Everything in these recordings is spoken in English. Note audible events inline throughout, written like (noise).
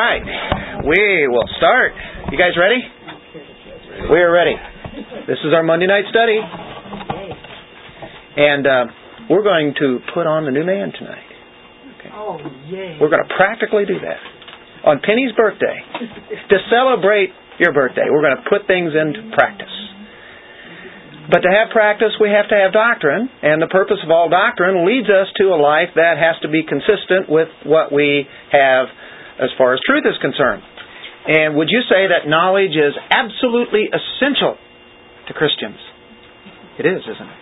All right, we will start. You guys ready? We are ready. This is our Monday night study, and uh, we're going to put on the new man tonight. Okay. Oh, yay! We're going to practically do that on Penny's birthday to celebrate your birthday. We're going to put things into practice. But to have practice, we have to have doctrine, and the purpose of all doctrine leads us to a life that has to be consistent with what we have as far as truth is concerned. And would you say that knowledge is absolutely essential to Christians? It is, isn't it?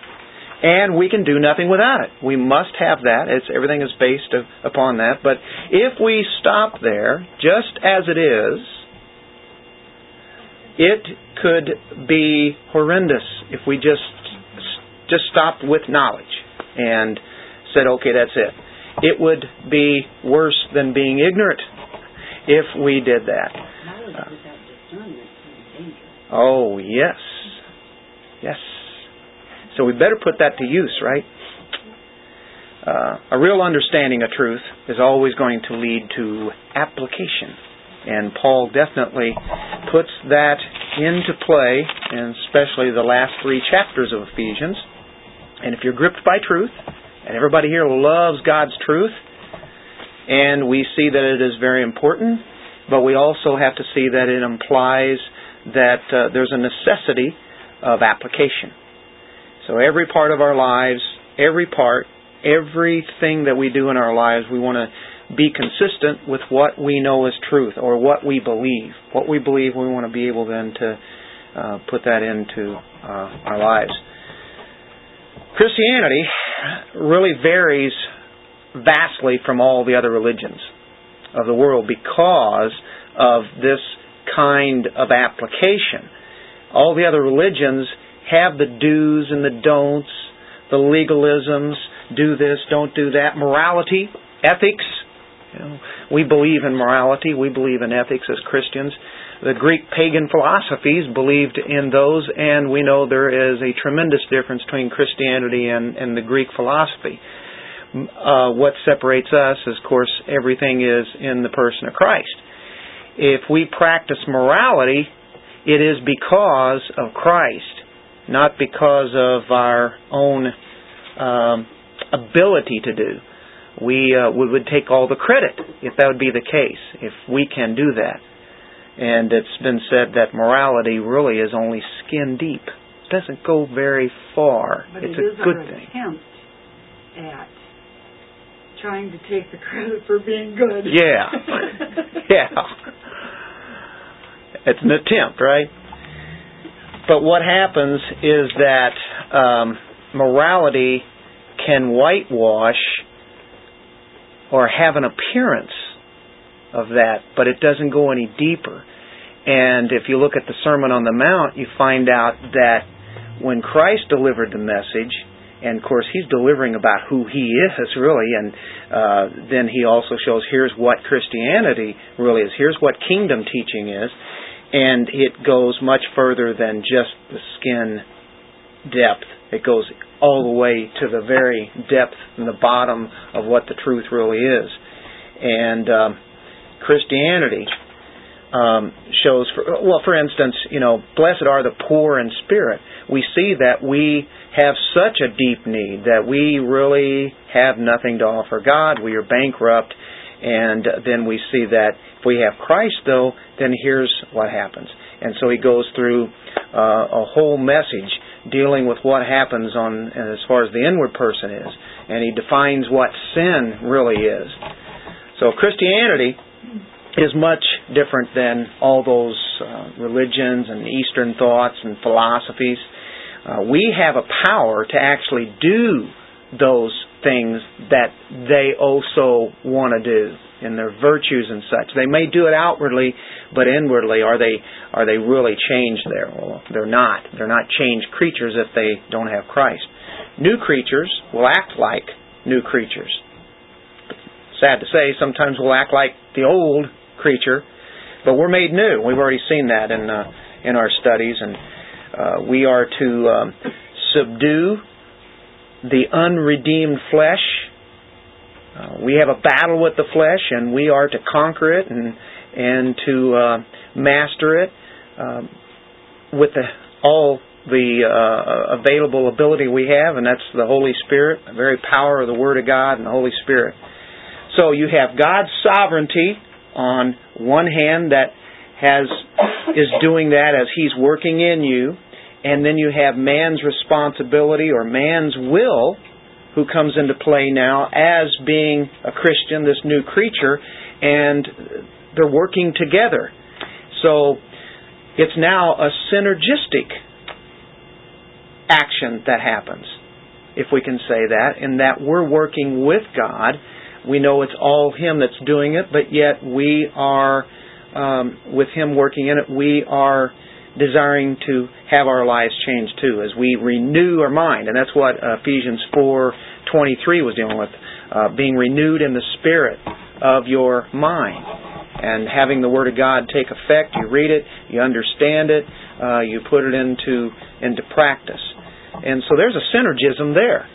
And we can do nothing without it. We must have that. It's everything is based upon that. But if we stop there, just as it is, it could be horrendous if we just just stopped with knowledge and said, "Okay, that's it." It would be worse than being ignorant if we did that. oh yes, yes. So we better put that to use, right? Uh, a real understanding of truth is always going to lead to application. And Paul definitely puts that into play, and especially the last three chapters of Ephesians. And if you're gripped by truth, and everybody here loves God's truth, and we see that it is very important, but we also have to see that it implies that uh, there's a necessity of application. So every part of our lives, every part, everything that we do in our lives, we want to be consistent with what we know is truth or what we believe. What we believe, we want to be able then to uh, put that into uh, our lives. Christianity really varies vastly from all the other religions of the world because of this kind of application. All the other religions have the do's and the don'ts, the legalisms, do this, don't do that, morality, ethics, you know, we believe in morality. We believe in ethics as Christians. The Greek pagan philosophies believed in those, and we know there is a tremendous difference between Christianity and, and the Greek philosophy. Uh, what separates us, of course, everything is in the person of Christ. If we practice morality, it is because of Christ, not because of our own um, ability to do we uh, we would take all the credit if that would be the case, if we can do that. And it's been said that morality really is only skin deep. It doesn't go very far. But it's it a good thing. attempt at trying to take the credit for being good. Yeah. (laughs) yeah. It's an attempt, right? But what happens is that um, morality can whitewash or have an appearance of that, but it doesn't go any deeper. And if you look at the Sermon on the Mount, you find out that when Christ delivered the message, and of course he's delivering about who he is really, and uh, then he also shows here's what Christianity really is, here's what kingdom teaching is, and it goes much further than just the skin depth. It goes all the way to the very depth and the bottom of what the truth really is. And um, Christianity um, shows, for, well, for instance, you know, blessed are the poor in spirit. We see that we have such a deep need that we really have nothing to offer God. We are bankrupt. And then we see that if we have Christ, though, then here's what happens. And so he goes through uh, a whole message dealing with what happens on as far as the inward person is, and he defines what sin really is. So Christianity is much different than all those uh, religions and Eastern thoughts and philosophies. Uh, we have a power to actually do those things that they also want to do in their virtues and such. They may do it outwardly, but inwardly, are they are they really changed there? Well, they're not. They're not changed creatures if they don't have Christ. New creatures will act like new creatures. Sad to say, sometimes we'll act like the old creature, but we're made new. We've already seen that in uh, in our studies, and uh, we are to um, subdue the unredeemed flesh. Uh, we have a battle with the flesh, and we are to conquer it and and to uh, master it um, with the, all the uh, available ability we have, and that's the Holy Spirit, the very power of the Word of God and the Holy Spirit. So you have God's sovereignty on one hand that has is doing that as He's working in you, and then you have man's responsibility or man's will who comes into play now as being a Christian, this new creature, and they're working together. So it's now a synergistic action that happens, if we can say that, in that we're working with God. We know it's all Him that's doing it, but yet we are, um, with Him working in it, we are desiring to have our lives changed too as we renew our mind. And that's what Ephesians 4:23 was dealing with uh, being renewed in the spirit of your mind. And having the word of God take effect you read it you understand it uh, you put it into into practice. And so there's a synergism there.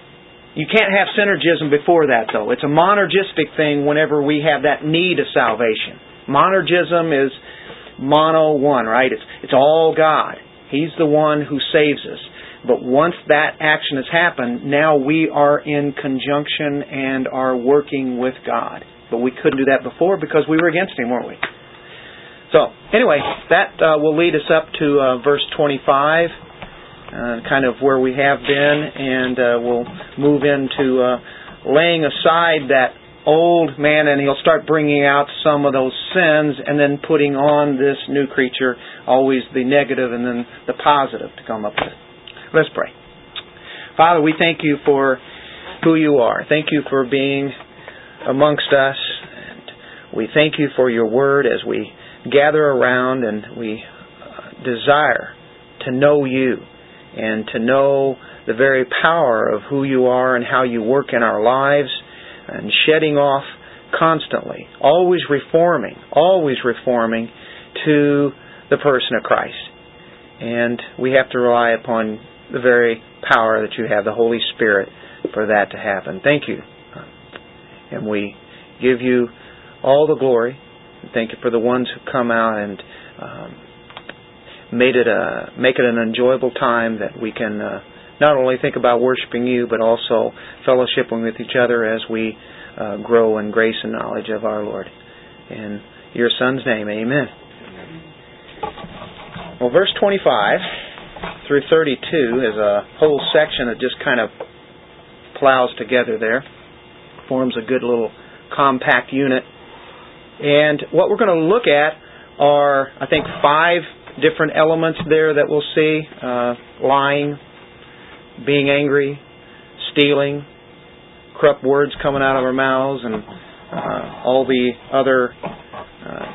You can't have synergism before that though. It's a monergistic thing whenever we have that need of salvation. Monergism is mono one, right? It's it's all God. He's the one who saves us. But once that action has happened, now we are in conjunction and are working with God. But we couldn't do that before because we were against Him, weren't we? So, anyway, that uh, will lead us up to uh, verse 25, uh, kind of where we have been, and uh, we'll move into uh, laying aside that old man and he'll start bringing out some of those sins and then putting on this new creature, always the negative and then the positive to come up with. Let's pray. Father, we thank you for who you are. Thank you for being amongst us. And we thank you for your word as we gather around and we uh, desire to know you and to know the very power of who you are and how you work in our lives and shedding off constantly, always reforming, always reforming to the person of Christ. And we have to rely upon the very power that you have, the Holy Spirit, for that to happen. Thank you. And we give you all the glory. Thank you for the ones who come out and um, made it a make it an enjoyable time that we can uh, not only think about worshiping you, but also fellowshipping with each other as we uh, grow in grace and knowledge of our Lord. In your Son's name, amen. Well, verse 25 through 32 is a whole section that just kind of plows together there, forms a good little compact unit. And what we're going to look at are, I think, five different elements there that we'll see uh, lying, being angry, stealing, corrupt words coming out of our mouths, and uh, all the other uh,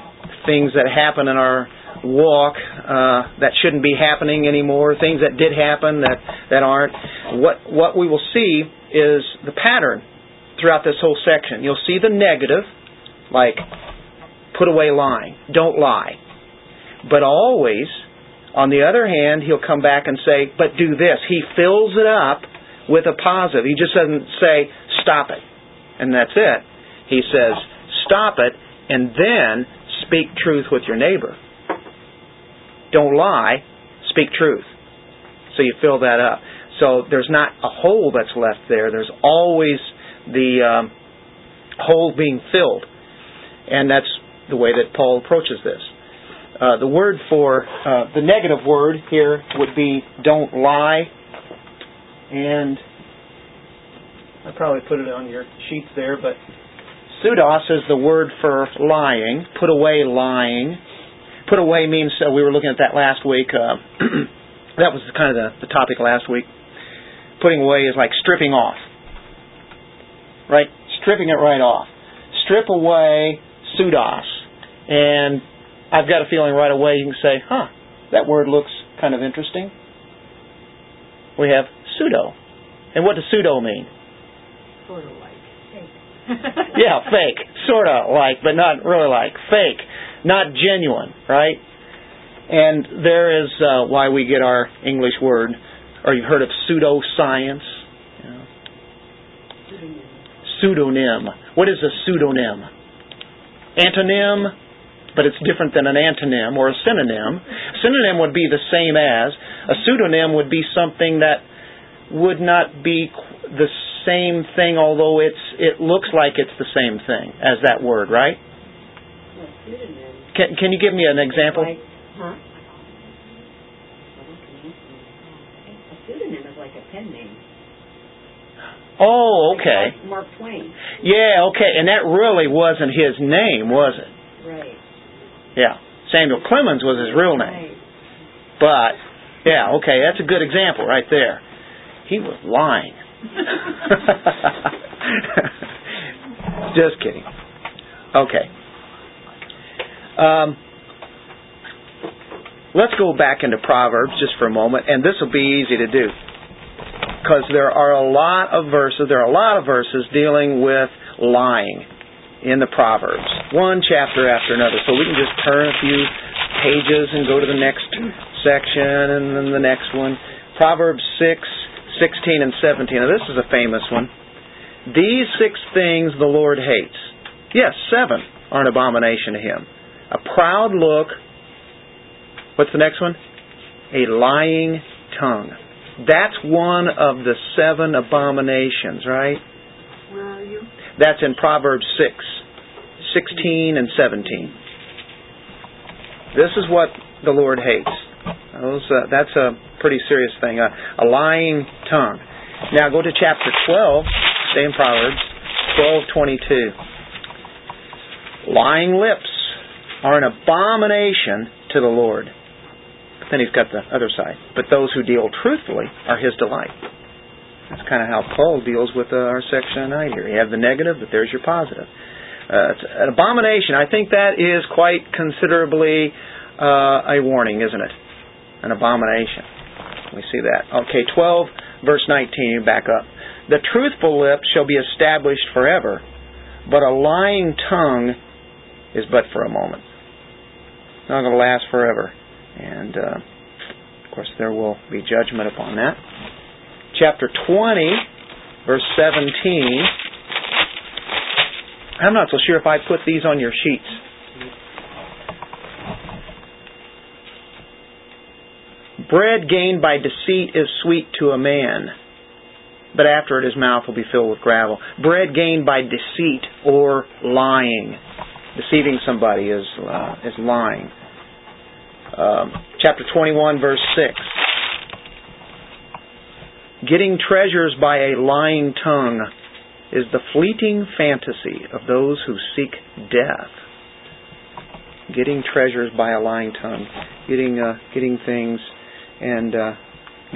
things that happen in our walk uh, that shouldn't be happening anymore, things that did happen that, that aren't. What, what we will see is the pattern throughout this whole section. You'll see the negative, like put away lying, don't lie. But always, on the other hand, he'll come back and say, but do this. He fills it up with a positive. He just doesn't say, stop it. And that's it. He says, stop it, and then speak truth with your neighbor. Don't lie, speak truth. So you fill that up. So there's not a hole that's left there. There's always the um, hole being filled. And that's the way that Paul approaches this. Uh, the word for uh, the negative word here would be don't lie. And I probably put it on your sheets there, but pseudos is the word for lying. Put away lying. Put away means uh, we were looking at that last week. Uh, (clears throat) that was kind of the, the topic last week. Putting away is like stripping off, right? Stripping it right off. Strip away pseudos, and I've got a feeling right away you can say, huh, that word looks kind of interesting. We have pseudo. And what does pseudo mean? Sort of like fake. (laughs) yeah, fake. Sort of like, but not really like. Fake. Not genuine, right? And there is uh, why we get our English word, or you've heard of pseudoscience. You know. Pseudonym. What is a pseudonym? Antonym but it's different than an antonym or a synonym. Synonym would be the same as. A pseudonym would be something that would not be the same thing, although it's it looks like it's the same thing as that word, right? Can Can you give me an example? Like, huh? A pseudonym is like a pen name. Oh, okay. Like Mark Twain. Yeah, okay. And that really wasn't his name, was it? Yeah. Samuel Clemens was his real name. But yeah, okay, that's a good example right there. He was lying. (laughs) Just kidding. Okay. Um, let's go back into Proverbs just for a moment, and this will be easy to do because there are a lot of verses. There are a lot of verses dealing with lying in the Proverbs, one chapter after another. So we can just turn a few pages and go to the next section and then the next one. Proverbs 6, 16, and 17. Now, this is a famous one. These six things the Lord hates. Yes, seven are an abomination to him. A proud look. What's the next one? A lying tongue. That's one of the seven abominations, right? Are you? That's in Proverbs 6, 16 and 17. This is what the Lord hates. Uh, that's a pretty serious thing. A lying tongue. Now go to chapter 12, stay in Proverbs, 12:22. Lying lips are an abomination to the Lord. But then he's got the other side. But those who deal truthfully are his delight. That's kind of how Paul deals with uh, our section tonight here. You have the negative, but there's your positive. Uh, it's an abomination. I think that is quite considerably uh, a warning, isn't it? An abomination. We see that. Okay, 12, verse 19, you back up. The truthful lips shall be established forever, but a lying tongue is but for a moment. It's not going to last forever. And, uh, of course, there will be judgment upon that. Chapter 20, verse 17. I'm not so sure if I put these on your sheets. Bread gained by deceit is sweet to a man, but after it his mouth will be filled with gravel. Bread gained by deceit or lying. Deceiving somebody is, uh, is lying. Um, chapter 21, verse 6. Getting treasures by a lying tongue is the fleeting fantasy of those who seek death. Getting treasures by a lying tongue, getting uh, getting things and uh,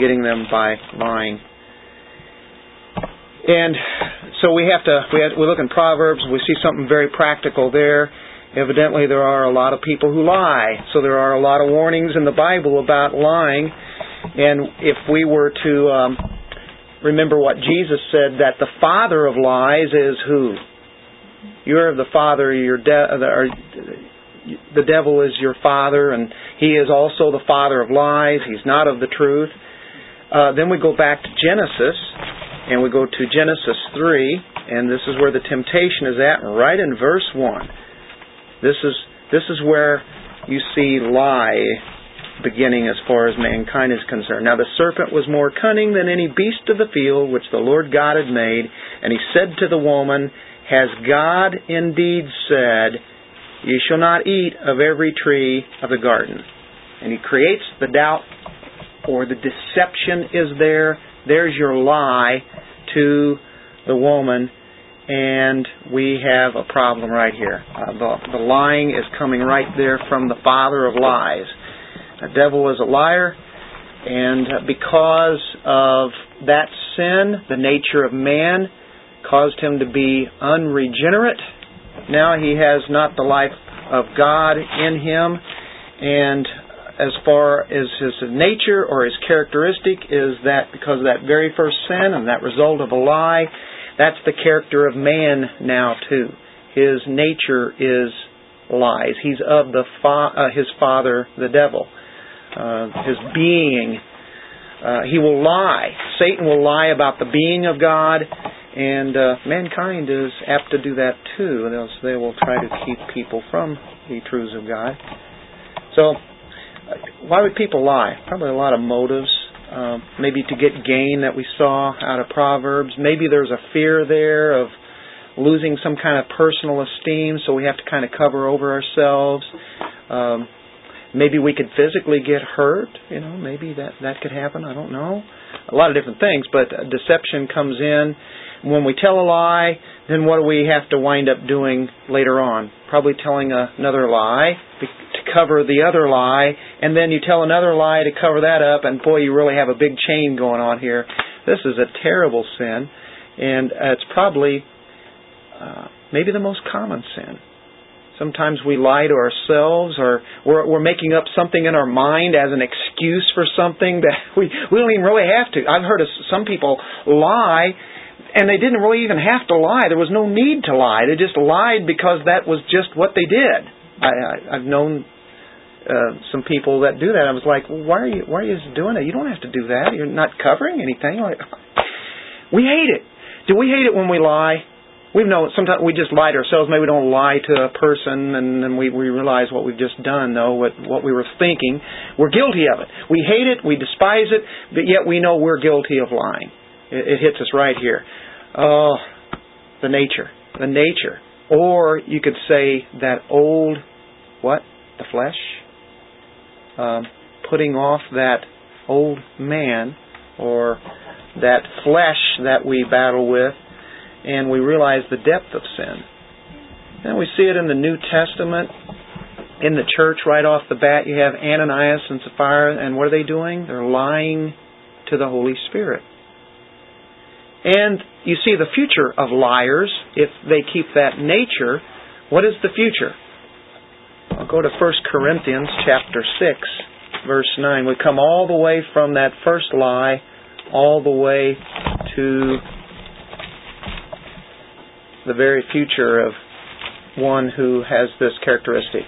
getting them by lying. And so we have to we, have, we look in Proverbs. We see something very practical there. Evidently, there are a lot of people who lie. So there are a lot of warnings in the Bible about lying. And if we were to um, remember what Jesus said, that the father of lies is who? You're the father. Your de- or, the devil is your father, and he is also the father of lies. He's not of the truth. Uh, then we go back to Genesis, and we go to Genesis 3, and this is where the temptation is at, right in verse 1. This is, this is where you see lie beginning as far as mankind is concerned. Now the serpent was more cunning than any beast of the field which the Lord God had made, and he said to the woman, Has God indeed said, You shall not eat of every tree of the garden? And he creates the doubt or the deception is there. There's your lie to the woman, and we have a problem right here. Uh, the, the lying is coming right there from the father of lies. The devil is a liar, and because of that sin, the nature of man caused him to be unregenerate. Now he has not the life of God in him, and as far as his nature or his characteristic is that because of that very first sin and that result of a lie, that's the character of man now too. His nature is lies. He's of the fa- uh, his father, the devil uh, his being. Uh, he will lie. Satan will lie about the being of God, and uh, mankind is apt to do that too. They will try to keep people from the truths of God. So, uh, why would people lie? Probably a lot of motives. Uh, maybe to get gain that we saw out of Proverbs. Maybe there's a fear there of losing some kind of personal esteem, so we have to kind of cover over ourselves. Um, maybe we could physically get hurt. You know, maybe that that could happen. I don't know. A lot of different things, but deception comes in when we tell a lie. Then what do we have to wind up doing later on? Probably telling another lie to cover the other lie, and then you tell another lie to cover that up, and boy, you really have a big chain going on here. This is a terrible sin, and it's probably uh, maybe the most common sin. Sometimes we lie to ourselves, or we're, we're making up something in our mind as an excuse for something that (laughs) we we don't even really have to. I've heard of some people lie, and they didn't really even have to lie. There was no need to lie. They just lied because that was just what they did. I, I, I've known uh, some people that do that. I was like, well, why are you why are you doing it? You don't have to do that. You're not covering anything. Like, (laughs) we hate it. Do we hate it when we lie? We've sometimes we just lie to ourselves. Maybe we don't lie to a person, and then we, we realize what we've just done, though, what, what we were thinking. We're guilty of it. We hate it, we despise it, but yet we know we're guilty of lying. It, it hits us right here. Oh, the nature. The nature. Or you could say that old, what? The flesh? Um, putting off that old man, or that flesh that we battle with and we realize the depth of sin. And we see it in the New Testament, in the church right off the bat. You have Ananias and Sapphira, and what are they doing? They're lying to the Holy Spirit. And you see the future of liars, if they keep that nature. What is the future? I'll go to 1 Corinthians chapter 6, verse 9. We come all the way from that first lie all the way to the very future of one who has this characteristic.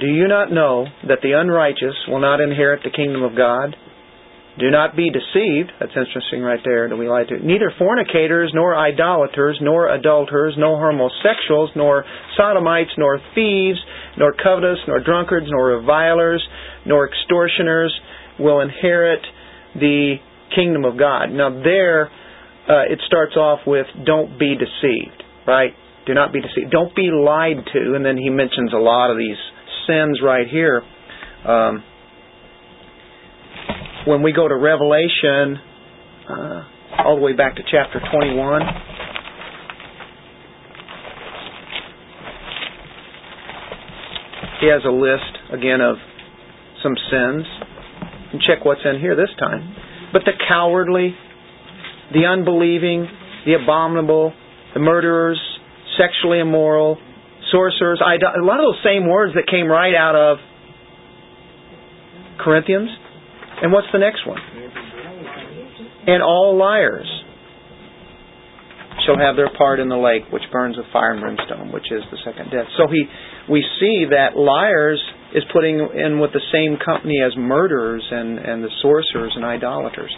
Do you not know that the unrighteous will not inherit the kingdom of God? Do not be deceived. That's interesting right there. Do we lie to? Neither fornicators, nor idolaters, nor adulterers, nor homosexuals, nor sodomites, nor thieves, nor covetous, nor drunkards, nor revilers, nor extortioners will inherit the kingdom of God. Now there, uh, it starts off with "Don't be deceived," right? Do not be deceived. Don't be lied to. And then he mentions a lot of these sins right here. Um, when we go to Revelation, uh, all the way back to chapter 21. He has a list again of some sins. And check what's in here this time. But the cowardly, the unbelieving, the abominable, the murderers, sexually immoral, sorcerers, a lot of those same words that came right out of Corinthians. And what's the next one? And all liars shall have their part in the lake which burns with fire and brimstone, which is the second death. So he we see that liars is putting in with the same company as murderers and, and the sorcerers and idolaters.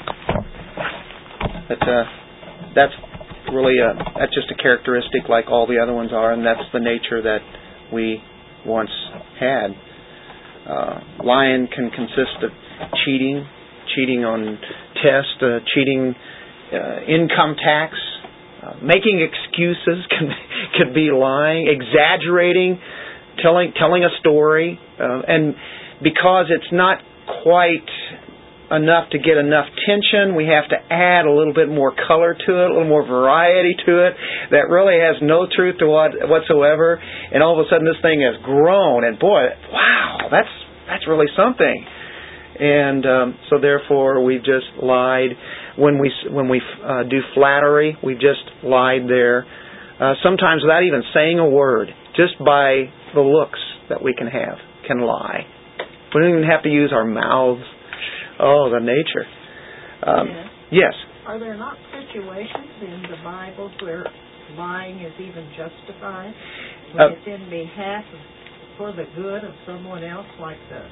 But uh, that's really a that's just a characteristic like all the other ones are, and that's the nature that we once had. Uh, lying can consist of cheating, cheating on tests, uh, cheating uh, income tax, uh, making excuses (laughs) can could be lying, exaggerating, telling telling a story, uh, and because it's not quite enough to get enough tension. We have to add a little bit more color to it, a little more variety to it that really has no truth to what whatsoever. And all of a sudden, this thing has grown. And boy, wow, that's that's really something. And um, so, therefore, we've just lied when we when we uh, do flattery. We've just lied there. Uh, sometimes without even saying a word, just by the looks that we can have, can lie. We don't even have to use our mouths Oh, the nature. Um, yes. Are there not situations in the Bible where lying is even justified? When uh, it's in behalf of, for the good of someone else, like the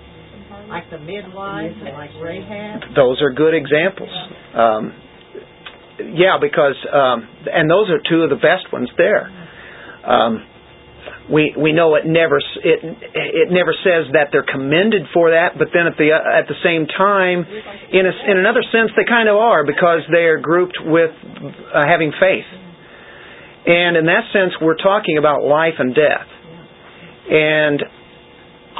like the midwives and like Rahab? Those are good examples. Um, yeah, because um, and those are two of the best ones there. Um, we we know it never it it never says that they're commended for that, but then at the at the same time, in a, in another sense, they kind of are because they are grouped with uh, having faith, and in that sense, we're talking about life and death, and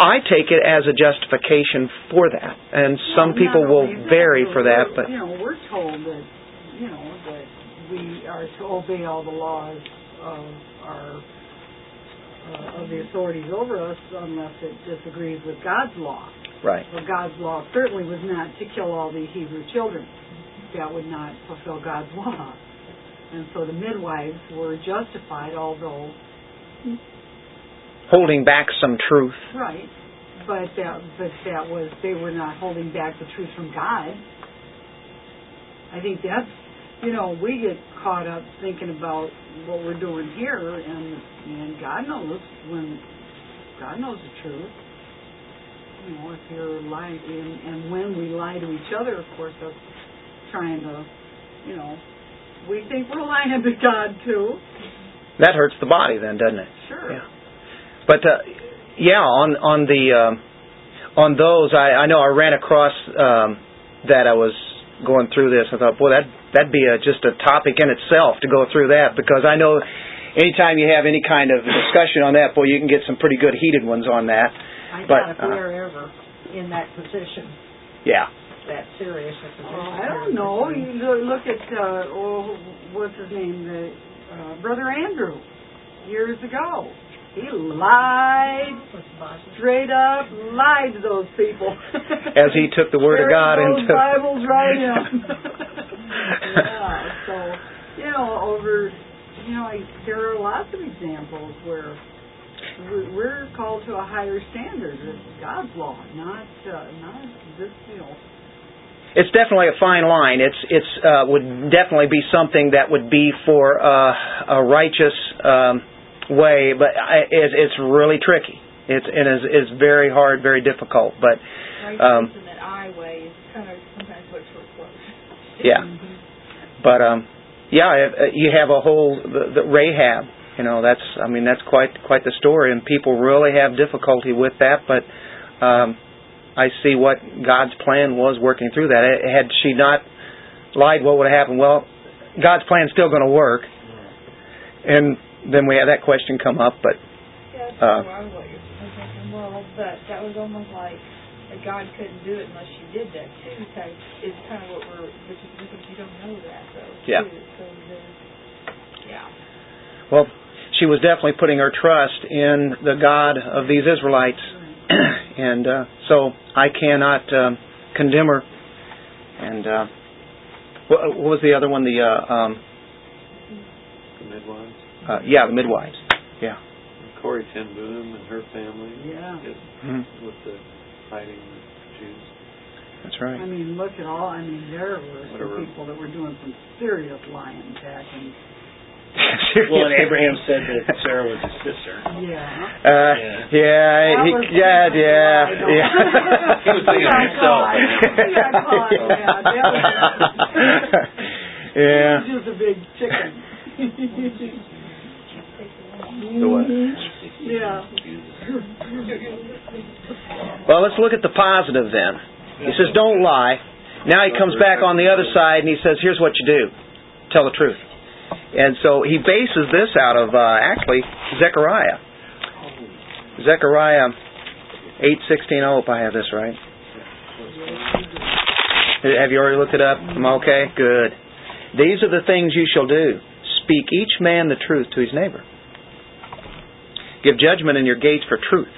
I take it as a justification for that, and some people will only vary for that, but you know, we're told that you know that we are to obey all the laws of our uh, of the authorities over us unless it disagrees with God's law. right, Well, God's law certainly was not to kill all the Hebrew children. That would not fulfill God's law. And so the midwives were justified, although holding back some truth. right, but that but that was they were not holding back the truth from God. I think that's you know we get caught up thinking about what we're doing here, and and God knows when God knows the truth. You know, if you're lying, and, and when we lie to each other, of course, that's trying to, you know, we think we're lying to God too. That hurts the body, then, doesn't it? Sure. Yeah. But uh, yeah, on on the um, on those, I, I know I ran across um, that I was going through this. I thought, boy, that that'd be a, just a topic in itself to go through that because I know anytime you have any kind of discussion on that, boy, you can get some pretty good heated ones on that. I But, doubt if uh, we're ever in that position, Yeah. that serious a position. Well, I don't know. You look at uh, oh, what's his name, the uh, brother Andrew, years ago. He lied straight up, lied to those people. (laughs) As he took the word of God those into Bibles right in. (laughs) yeah. So you know, over you know, I, there are lots of examples where we- we're called to a higher standard. It's God's law, not uh, not this. You know, it's definitely a fine line. It's it's uh, would definitely be something that would be for uh, a righteous um, way, but I, it's, it's really tricky. It's it is is very hard, very difficult. But Um, that I way is kind of sometimes what short close. yeah, but um, yeah, uh, you have a whole the, the Rahab. You know, that's I mean that's quite quite the story, and people really have difficulty with that. But um, I see what God's plan was working through that. Had she not lied, what would have happened? Well, God's plan's still going to work, and then we have that question come up. But Yeah, that's Uh, I was like, I'm thinking, well, but that was almost like that God couldn't do it unless you did that too. Type is kind of what we're, which is because you don't know that though. Yeah. So there's, yeah. well, she was definitely putting her trust in the God of these Israelites, (clears throat) and uh, so I cannot um, condemn her. And uh, what, what was the other one? The uh, um, the. Uh, yeah, the midwives. Yeah. And Corrie Ten Boom and her family. Yeah. Is, Mhm. with the fighting the Jews. That's right. I mean, look at all. I mean, there were some people that were doing some serious lying back (laughs) in. Well, and Abraham said that Sarah was his sister. Yeah. Uh, yeah, That (laughs) he, was- yeah, yeah, yeah. He was thinking of himself. caught. He yeah, (laughs) that was- yeah. He was just a big chicken. The yeah. Well, let's look at the positive then. He says, "Don't lie." Now he comes back on the other side and he says, "Here's what you do: tell the truth." And so he bases this out of uh, actually Zechariah. Zechariah eight sixteen. I hope I have this right. Have you already looked it up? Am okay? Good. These are the things you shall do. Speak each man the truth to his neighbor. Give judgment in your gates for truth,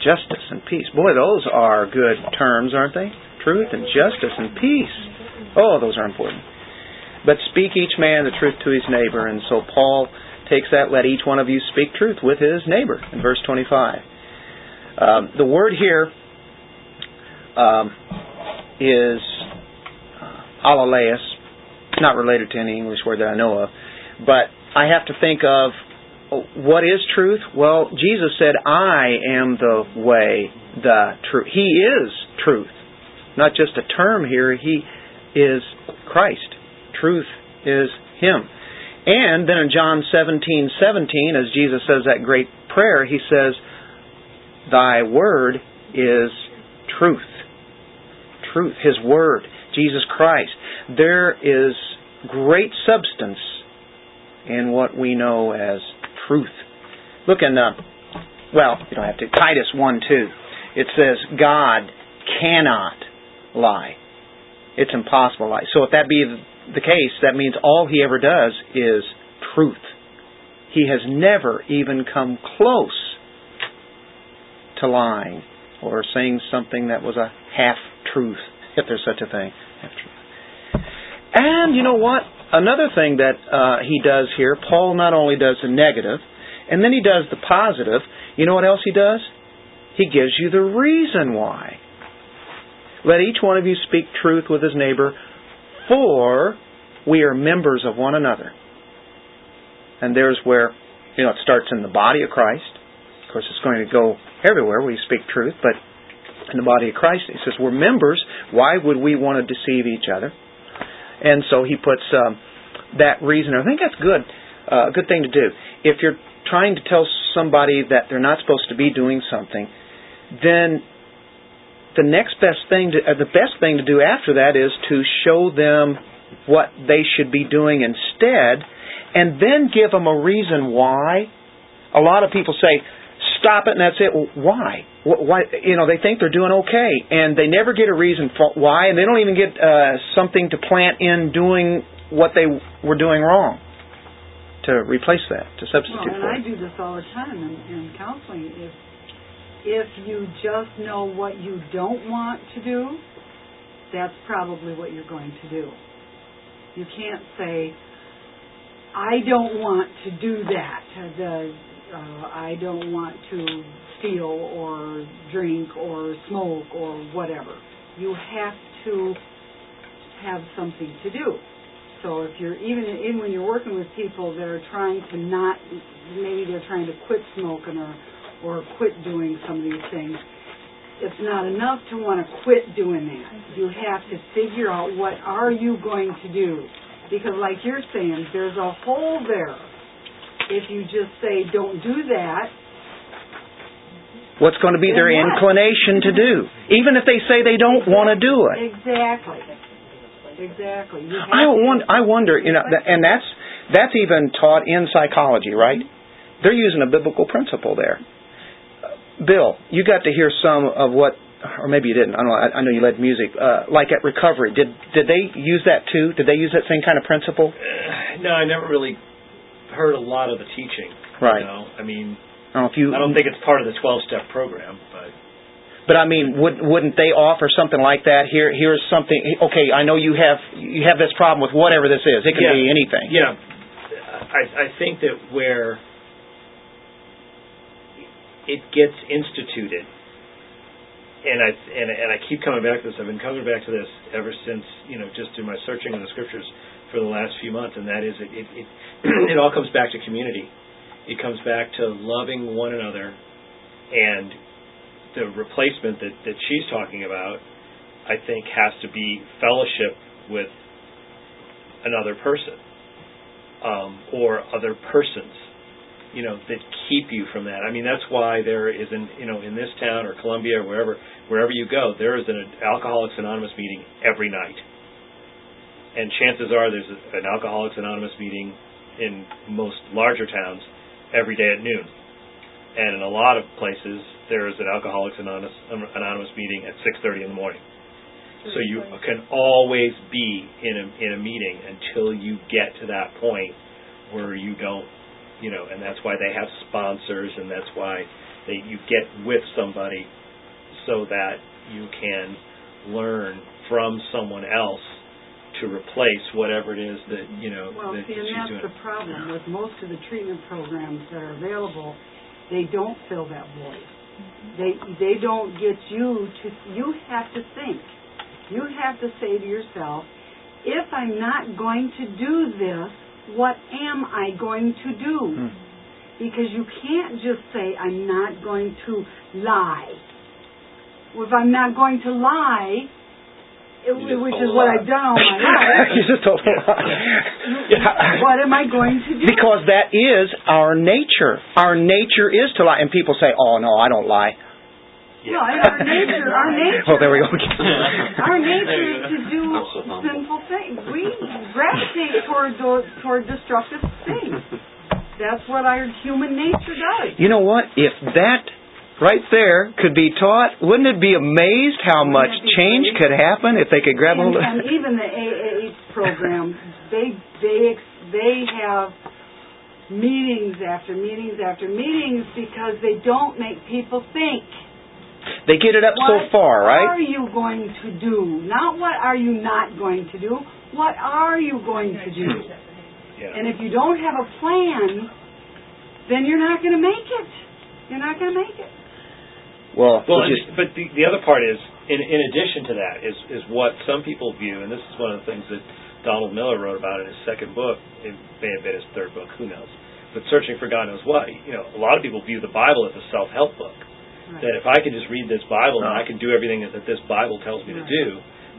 justice, and peace. Boy, those are good terms, aren't they? Truth and justice and peace. Oh, those are important. But speak each man the truth to his neighbor. And so Paul takes that, let each one of you speak truth with his neighbor in verse 25. Um, the word here um, is uh, alaleus, not related to any English word that I know of, but I have to think of what is truth? Well, Jesus said, I am the way, the truth. He is truth. Not just a term here, He is Christ. Truth is Him. And then in John 17, 17, as Jesus says that great prayer, he says, Thy word is truth. Truth, His word, Jesus Christ. There is great substance in what we know as truth. Look in, uh, well, you don't have to, Titus 1 2. It says, God cannot lie. It's impossible to lie. So if that be the case, that means all he ever does is truth. He has never even come close to lying or saying something that was a half truth, if there's such a thing. And you know what? Another thing that uh, he does here, Paul not only does the negative, and then he does the positive. You know what else he does? He gives you the reason why. Let each one of you speak truth with his neighbor, for we are members of one another. And there's where, you know, it starts in the body of Christ. Of course, it's going to go everywhere where you speak truth, but in the body of Christ, he says, we're members. Why would we want to deceive each other? And so he puts um, that reason. I think that's good, uh, a good thing to do. If you're trying to tell somebody that they're not supposed to be doing something, then the next best thing to, uh, the best thing to do after that is to show them what they should be doing instead, and then give them a reason why. A lot of people say, "Stop it," and that's it. Well, why? Why? You know, they think they're doing okay, and they never get a reason for why, and they don't even get uh, something to plant in doing what they were doing wrong to replace that, to substitute well, and for I do this all the time in, in counseling. If if you just know what you don't want to do, that's probably what you're going to do. You can't say, I don't want to do that. The, uh, I don't want to steal or drink or smoke or whatever. You have to have something to do. So if you're even even when you're working with people that are trying to not maybe they're trying to quit smoking or or quit doing some of these things, it's not enough to want to quit doing that. You have to figure out what are you going to do. Because like you're saying, there's a hole there. If you just say don't do that, What's going to be their what? inclination to do, even if they say they don't want to do it. exactly. Exactly. I to- wonder, I wonder, you know, and that's that's even taught in psychology, right? They're using a biblical principle there. Uh, Bill, you got to hear some of what, or maybe you didn't. I don't know. I, I know you led music, uh, like at recovery. Did did they use that too? Did they use that same kind of principle? Uh, No, I never really heard a lot of the teaching. Right. You know, I mean, I don't if you. I don't think it's part of the 12-step program, but But I mean, would, wouldn't they offer something like that? Here, here's something. Okay, I know you have you have this problem with whatever this is. It can Yeah. be anything. yeah, I I think that where it gets instituted, and I and and I keep coming back to this. I've been coming back to this ever since you know just through my searching of the scriptures for the last few months, and that is it it it, (clears throat) it all comes back to community. It comes back to loving one another, and the replacement that that she's talking about, I think, has to be fellowship with another person um, or other persons, you know, that keep you from that. I mean, that's why there is an, you know, in this town or Columbia or wherever, wherever you go, there is an Alcoholics Anonymous meeting every night. And chances are there's an Alcoholics Anonymous meeting in most larger towns every day at noon. And in a lot of places, there is an Alcoholics Anonymous, Anonymous meeting at 6.30 in the morning. So you can always be in a in a meeting until you get to that point where you don't, you know, and that's why they have sponsors, and that's why they you get with somebody so that you can learn from someone else to replace whatever it is that you know Well, that see, and she's that's doing. the problem with most of the treatment programs that are available. They don't fill that void. They they don't get you to. You have to think. You have to say to yourself, if I'm not going to do this, what am I going to do? Hmm. Because you can't just say I'm not going to lie. Well, if I'm not going to lie, it- which is what. I've done all my life. you just told a lie. what am I going to do? Because that is our nature. Our nature is to lie. And people say, oh, no, I don't lie. No, our nature, our (laughs) nature. Oh, there we go. Our nature is to do so sinful things. We gravitate toward those, toward destructive things. That's what our human nature does. You know what? If that right there could be taught, wouldn't it be amazed how much Wouldn't it change great? could happen if they could grab and, hold of and even the AA program, (laughs) they they they have meetings after meetings after meetings because they don't make people think. They get it up so far, right? What are you going to do? Not what are you not going to do. What are you going to do? Yeah. And if you don't have a plan, then you're not going to make it. You're not going to make it. Well, Well, which and, is- but the, the other part is, in, in addition to that, is, is what some people view, and this is one of the things that Donald Miller wrote about in his second book. It may have been his third book, who knows? But searching for God knows what. You know, a lot of people view the Bible as a self-help book. That if I can just read this Bible and I can do everything that this Bible tells me to do,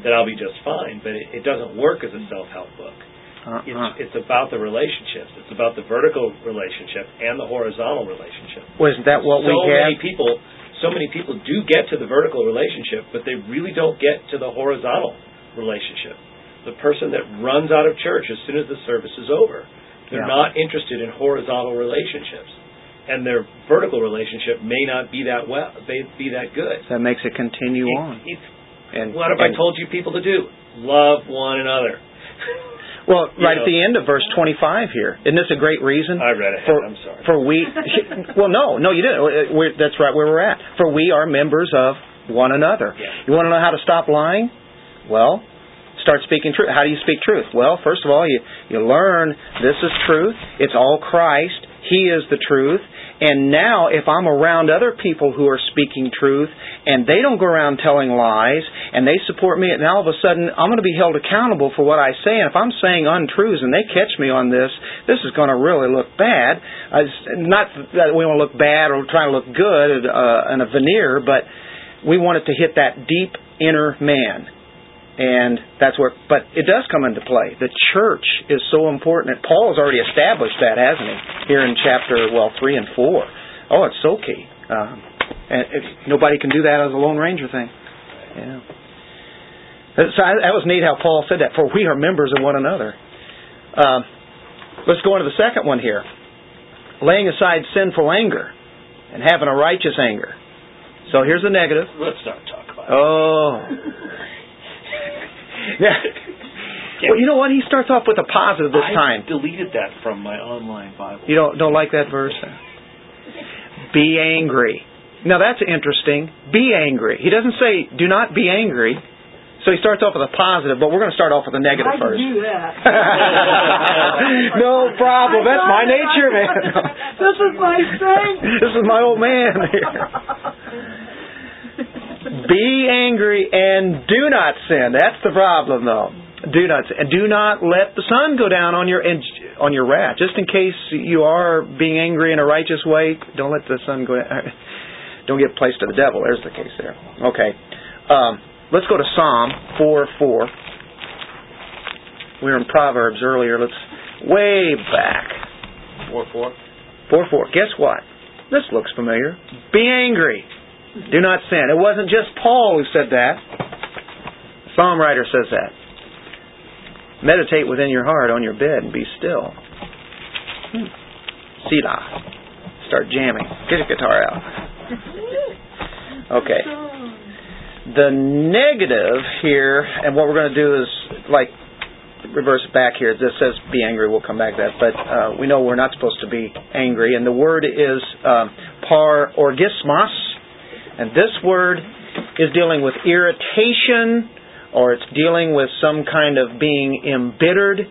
that I'll be just fine. But it, it doesn't work as a self-help book. uh-uh. It's, it's about the relationships. It's about the vertical relationship and the horizontal relationship Well, isn't that what so we have? many people so many people do get to the vertical relationship but they really don't get to the horizontal relationship. The person that runs out of church as soon as the service is over they're Yeah. not interested in horizontal relationships. And their vertical relationship may not be that well may be that good. That makes it continue It- on. it's- And what have I told you people to do? Love one another (laughs) Well, you right know. at the end of verse 25 here. Isn't this a great reason? I read ahead For, I'm sorry for we, well, no, no, you didn't. We're, that's right where we're at. For we are members of one another. Yeah. You want to know how to stop lying? Well, start speaking truth. How do you speak truth? Well, first of all, you you learn this is truth. It's all Christ. He is the truth. And now, if I'm around other people who are speaking truth, and they don't go around telling lies, and they support me, and all of a sudden I'm going to be held accountable for what I say. And if I'm saying untruths and they catch me on this, this is going to really look bad. Uh, not that we want to look bad or try to look good uh, in a veneer, but we want it to hit that deep inner man. And that's where, but it does come into play. The church is so important. Paul has already established that, hasn't he? Here in chapter, well, three and four. Oh, it's so key. Um, and if, nobody can do that as a Lone Ranger thing. Yeah. So I, that was neat how Paul said that. For we are members of one another. Um, let's go on to the second one here. Laying aside sinful anger and having a righteous anger. So here's the negative. let's not talk about it Oh. (laughs) (laughs) yeah. Well, you know what? He starts off with a positive this I time. deleted that from my online Bible You don't don't like that verse? Be angry. Now that's interesting. Be angry. He doesn't say do not be angry. So he starts off with a positive, but we're going to start off with a negative I first. do that. (laughs) no problem. That's my nature, man. (laughs) this is my thing. this is my old man. Be angry and do not sin. That's the problem, though. Do not sin. and do not let the sun go down on your on your wrath. Just in case you are being angry in a righteous way, don't let the sun go. down. (laughs) Don't give place to the devil. There's the case there. Okay. Um, let's go to Psalm four four. We were in Proverbs earlier. Let's way back. Four four. Four four. Guess what? This looks familiar. Be angry. Do not sin. It wasn't just Paul who said that. Psalm writer says that. Meditate within your heart on your bed and be still. Hmm. Selah. Start jamming. Get a guitar out. Okay. The negative here, and what we're going to do is like reverse back here. This says be angry. We'll come back to that. But uh, we know we're not supposed to be angry. And the word is um, parorgismos. And this word is dealing with irritation or it's dealing with some kind of being embittered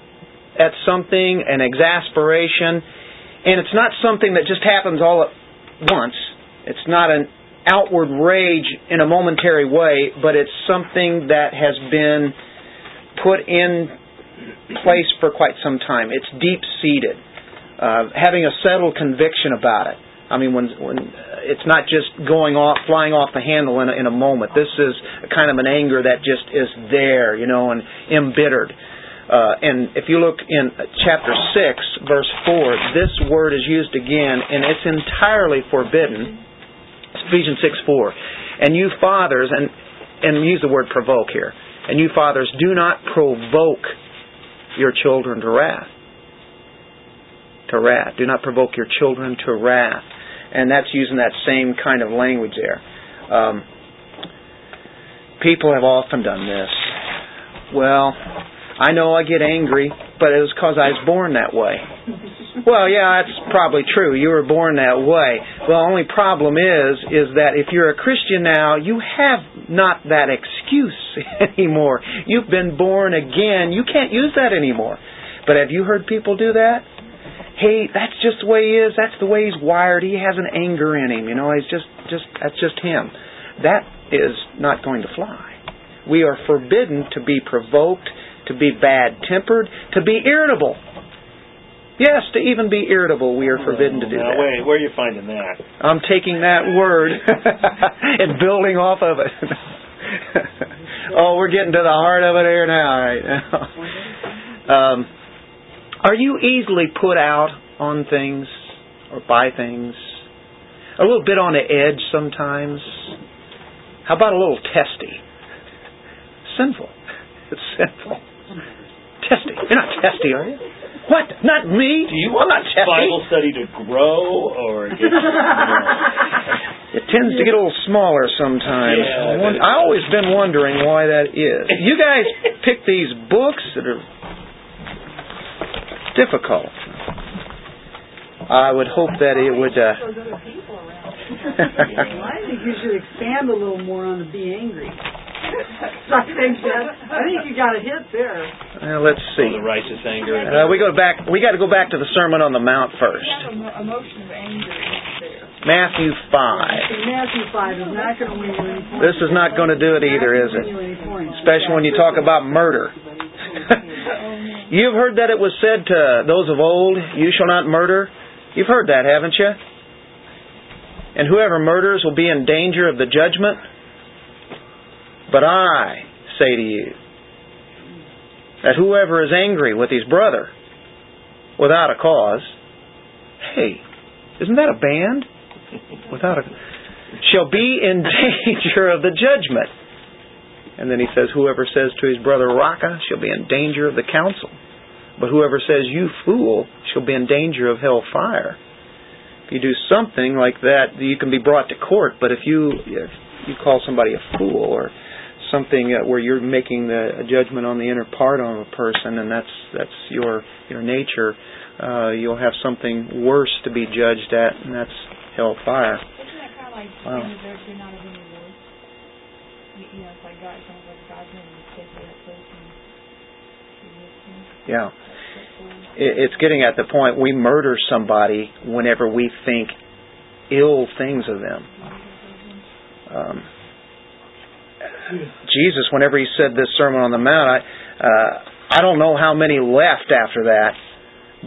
at something, an exasperation. And it's not something that just happens all at once. It's not an outward rage in a momentary way, but it's something that has been put in place for quite some time. It's deep seated, uh, having a settled conviction about it. I mean, when when it's not just going off, flying off the handle in a, in a moment. This is kind of an anger that just is there, you know, and embittered. Uh, and if you look in chapter 6, verse 4, this word is used again, and it's entirely forbidden. Ephesians 6 4. And you fathers, and, and use the word provoke here, and you fathers, do not provoke your children to wrath. To wrath. Do not provoke your children to wrath. And that's using that same kind of language there. Um, people have often done this. Well, I know I get angry, but it was because I was born that way. Well, yeah, that's probably true. You were born that way. The only problem is, is that if you're a Christian now, you have not that excuse (laughs) anymore. You've been born again. You can't use that anymore. But have you heard people do that? Hey, that's just the way he is. That's the way he's wired. He has an anger in him. You know, he's just, just, that's just him. That is not going to fly. We are forbidden to be provoked, to be bad tempered, to be irritable. Yes, to even be irritable, we are forbidden to do now, that. Wait, where are you finding that? I'm taking that word (laughs) and building off of it. (laughs) oh, we're getting to the heart of it here now, right now. (laughs) Um, are you easily put out on things or by things? A little bit on the edge sometimes? How about a little testy? Sinful. (laughs) It's sinful. Testy. You're not testy, are you? What? Not me? Do you I'm want not testy. Bible study to grow or (laughs) get, It tends to get a little smaller sometimes. Yeah, I won- but- I always been wondering why that is. You guys pick these books that are difficult. I would hope that it would. Uh, Well, I think you should expand a little more on the be angry. (laughs) I think that I think you got a hit there. well, let's see. the righteous anger. Uh, we go back. We got to go back to the Sermon on the Mount first. You have emotion of anger. Matthew five. Matthew five is not going to win you any points. This is not going to do it either, is it? gonna win you any points. Especially when you talk about murder. (laughs) (laughs) You've heard that it was said to those of old, "You shall not murder." You've heard that, haven't you? And whoever murders will be in danger of the judgment. But I say to you that whoever is angry with his brother without a cause, hey, isn't that a band? Without a shall be in (laughs) danger of the judgment. And then he says, Whoever says to his brother Raca shall be in danger of the council. But whoever says, You fool, shall be in danger of hell fire. If you do something like that, you can be brought to court. But if you if you call somebody a fool or something uh, where you're making the, a judgment on the inner part of a person, and that's that's your your nature, uh, you'll have something worse to be judged at, and that's hell fire. Isn't that kind of like Wow. in the dirt, you're not of any worth? Yeah. It's getting at the point we murder somebody whenever we think ill things of them. Um, Jesus, whenever he said this Sermon on the Mount, I, uh, I don't know how many left after that,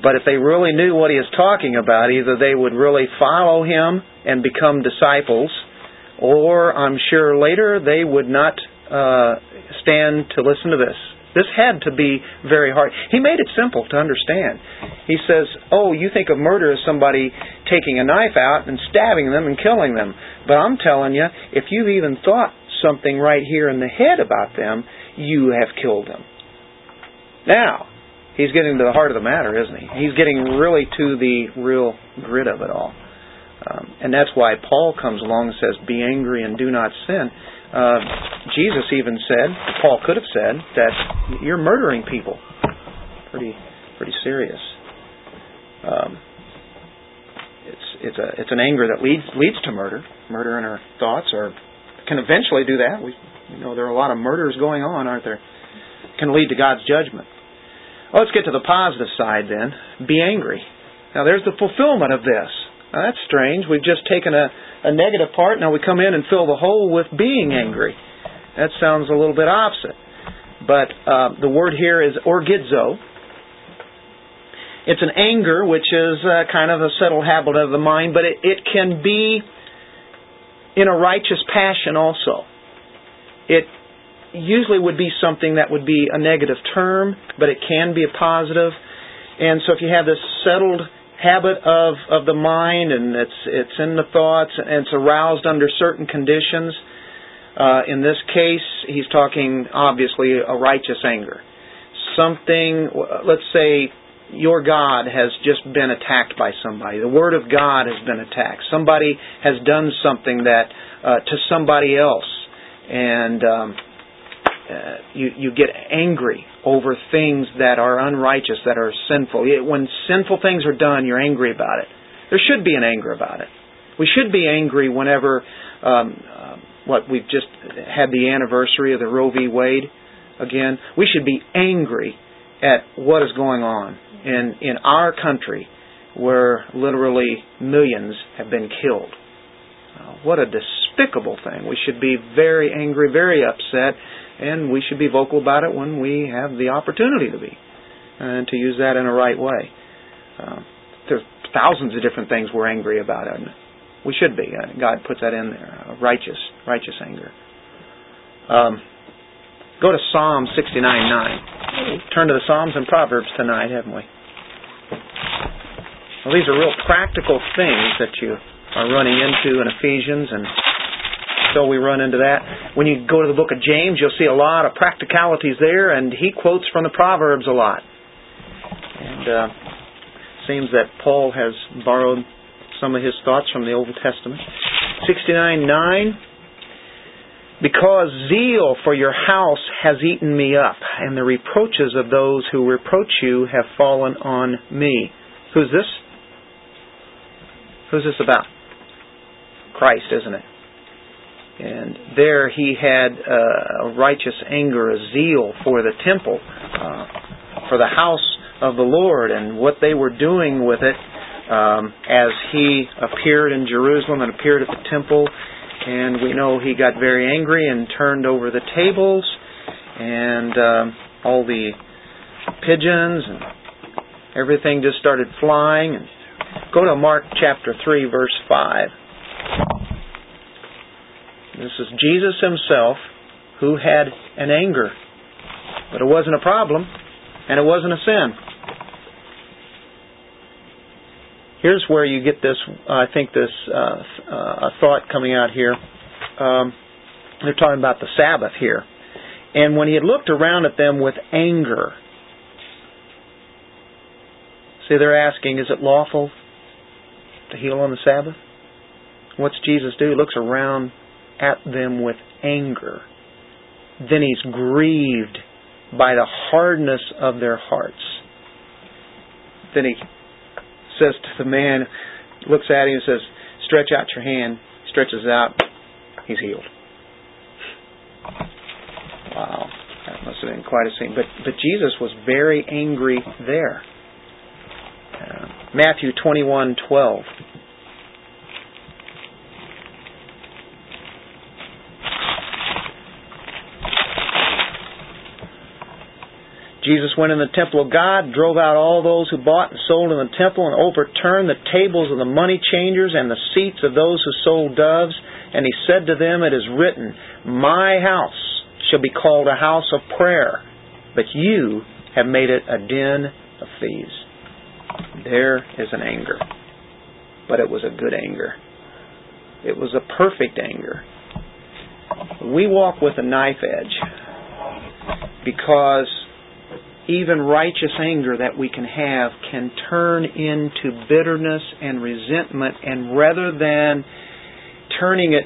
but if they really knew what he was talking about, either they would really follow him and become disciples, or I'm sure later they would not uh, stand to listen to this. This had to be very hard. He made it simple to understand. He says, Oh, you think of murder as somebody taking a knife out and stabbing them and killing them. But I'm telling you, if you've even thought something right here in the head about them, you have killed them. Now, he's getting to the heart of the matter, isn't he? He's getting really to the real grit of it all. Um, and that's why Paul comes along and says, Be angry and do not sin. Uh, Jesus even said, Paul could have said, that you're murdering people. Pretty, pretty serious. Um, it's it's a it's an anger that leads leads to murder. Murder in our thoughts, or can eventually do that. We you know there are a lot of murders going on, aren't there? Can lead to God's judgment. Well, let's get to the positive side then. Be angry. Now there's the fulfillment of this. Now that's strange. We've just taken a, a negative part. Now we come in and fill the hole with being angry. That sounds a little bit opposite. But uh, the word here is orgidzo. It's an anger which is uh, kind of a settled habit of the mind, but it, it can be in a righteous passion also. It usually would be something that would be a negative term, but it can be a positive. And so if you have this settled habit of, of the mind and it's it's in the thoughts and it's aroused under certain conditions, uh, in this case he's talking obviously a righteous anger. Something let's say your God has just been attacked by somebody. The Word of God has been attacked. Somebody has done something that uh, to somebody else, and um, uh, you you get angry over things that are unrighteous, that are sinful. When sinful things are done, you're angry about it. There should be an anger about it. We should be angry whenever um, uh, what we've just had the anniversary of the Roe v. Wade again. We should be angry at what is going on in in our country, where literally millions have been killed. Uh, what a despicable thing! We should be very angry, very upset and we should be vocal about it when we have the opportunity to be, and to use that in a right way. Uh, there's thousands of different things we're angry about, and we should be. Uh, God puts that in there, uh, righteous, righteous anger. Um, go to Psalm 69:9. Turn to the Psalms and Proverbs tonight, haven't we? Well, these are real practical things that you are running into in Ephesians and so we run into that. When you go to the book of James, you'll see a lot of practicalities there, and he quotes from the Proverbs a lot. And uh, seems that Paul has borrowed some of his thoughts from the Old Testament. 69 9. Because zeal for your house has eaten me up, and the reproaches of those who reproach you have fallen on me. Who's this? Who's this about? Christ, isn't it? And there he had uh, a righteous anger, a zeal for the temple, uh, for the house of the Lord, and what they were doing with it um, as he appeared in Jerusalem and appeared at the temple. And we know he got very angry and turned over the tables and um, all the pigeons and everything just started flying. Go to Mark chapter 3, verse 5. This is Jesus himself who had an anger. But it wasn't a problem, and it wasn't a sin. Here's where you get this, I think, this uh, uh, thought coming out here. Um, they're talking about the Sabbath here. And when he had looked around at them with anger, see, they're asking, is it lawful to heal on the Sabbath? What's Jesus do? He looks around at them with anger. Then he's grieved by the hardness of their hearts. Then he says to the man, looks at him and says, Stretch out your hand. Stretches out. He's healed. Wow. That must have been quite a scene. But, but Jesus was very angry there. Uh, Matthew 21 12. Jesus went in the temple of God, drove out all those who bought and sold in the temple, and overturned the tables of the money changers and the seats of those who sold doves. And he said to them, It is written, My house shall be called a house of prayer, but you have made it a den of thieves. There is an anger. But it was a good anger. It was a perfect anger. We walk with a knife edge because even righteous anger that we can have can turn into bitterness and resentment, and rather than turning it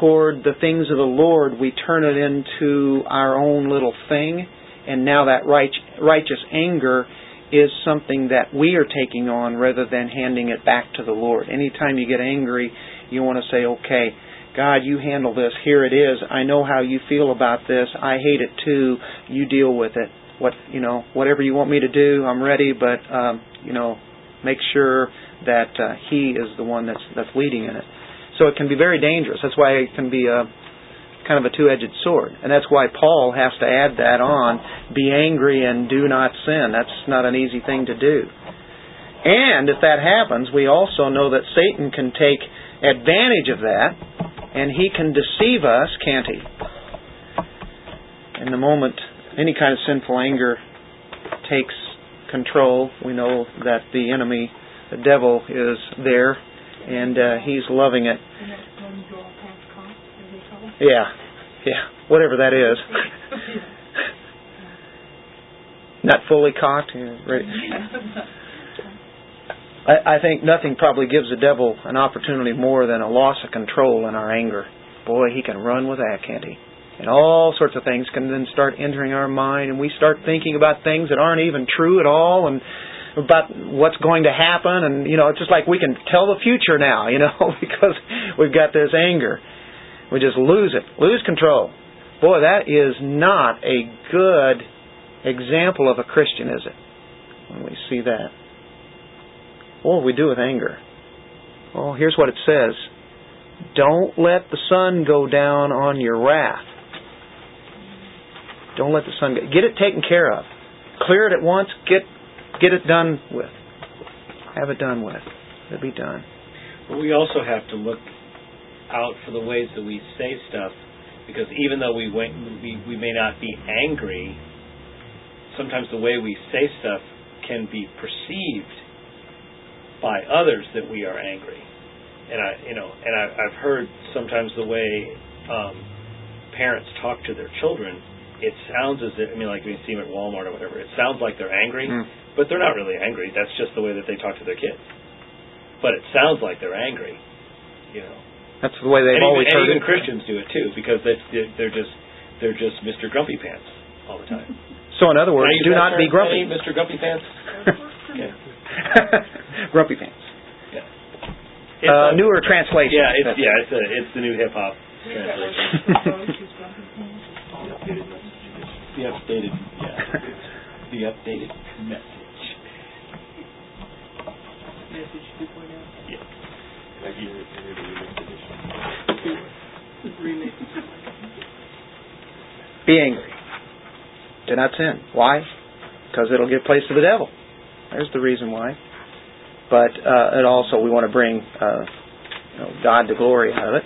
toward the things of the Lord, we turn it into our own little thing, and now that righteous anger is something that we are taking on rather than handing it back to the Lord. Anytime you get angry, you want to say, okay, God, you handle this. Here it is. I know how you feel about this. I hate it too. You deal with it what you know whatever you want me to do i'm ready but um you know make sure that uh, he is the one that's that's leading in it. So it can be very dangerous. That's why it can be a kind of a two-edged sword. And that's why paul has to add that on. Be angry and do not sin. That's not an easy thing to do. And if that happens we also know that satan can take advantage of that And he can deceive us, can't he? In the moment any kind of sinful anger takes control, we know that the enemy, the devil, is there and uh, he's loving it. And that's when you draw past cost, as they call it. Yeah, yeah, whatever that is. (laughs) Not fully cocked. yeah, Right. I, I think nothing probably gives the devil an opportunity more than a loss of control in our anger. Boy, he can run with that, can't he? And all sorts of things can then start entering our mind, and we start thinking about things that aren't even true at all, and about what's going to happen, and you know, it's just like we can tell the future now, you know, (laughs) because we've got this anger. We just lose it, lose control. Boy, that is not a good example of a Christian, is it? When we see that. What do we do with anger? Well, here's what it says. Don't let the sun go down on your wrath. Don't let the sun go. Get it taken care of. Clear it at once. Get get it done with. Have it done with. It'll be done. But we also have to look out for the ways that we say stuff, because even though we wait, we we may not be angry, sometimes the way we say stuff can be perceived by others that we are angry. And I, you know, and I, I've heard sometimes the way um, parents talk to their children. It sounds as if I mean, like we see them at Walmart or whatever. It sounds like they're angry, Mm. but they're not really angry. That's just the way that they talk to their kids. But it sounds like they're angry, you know. That's the way they've and always even, and even it. Christians do it too, because they, they're- they're just they're just Mr. Grumpy Pants all the time. So, in other words, Can I use do not be grumpy. Penny, Mr. Grumpy Pants. (laughs) Okay. grumpy pants. It's Uh, a- newer translation. Yeah, it's yeah, it's a it's the new hip hop translation. (laughs) the updated yeah, (laughs) the updated message. Message 2.0. Yeah. Remix. Be angry. Do not sin. Why? Because it'll give place to the devil. There's the reason why. But uh, and also we want to bring uh, you know, God to glory out of it.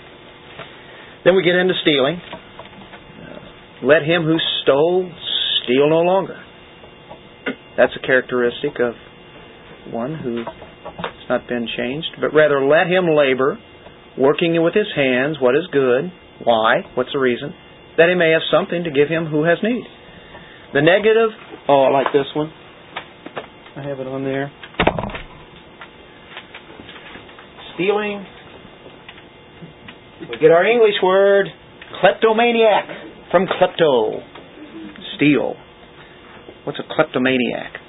Then we get into stealing. Let him who stole steal no longer. That's a characteristic of one who has not been changed, but rather let him labor, working with his hands what is good. Why? What's the reason? That he may have something to give him who has need. The negative, oh, I like this one. I have it on there. Stealing. We get our English word, kleptomaniac, from klepto, steal. What's a kleptomaniac?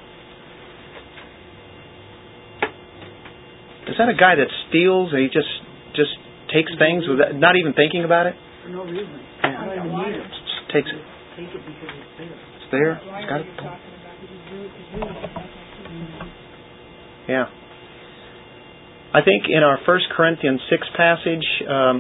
Is that a guy that steals and he just just takes things without not even thinking about it? For no reason. Yeah. Not even need it. Just takes it. Take it because it's there. It's there. Are got it. talking about it? Just do it, just do it. Yeah. I think in our First Corinthians six passage, um,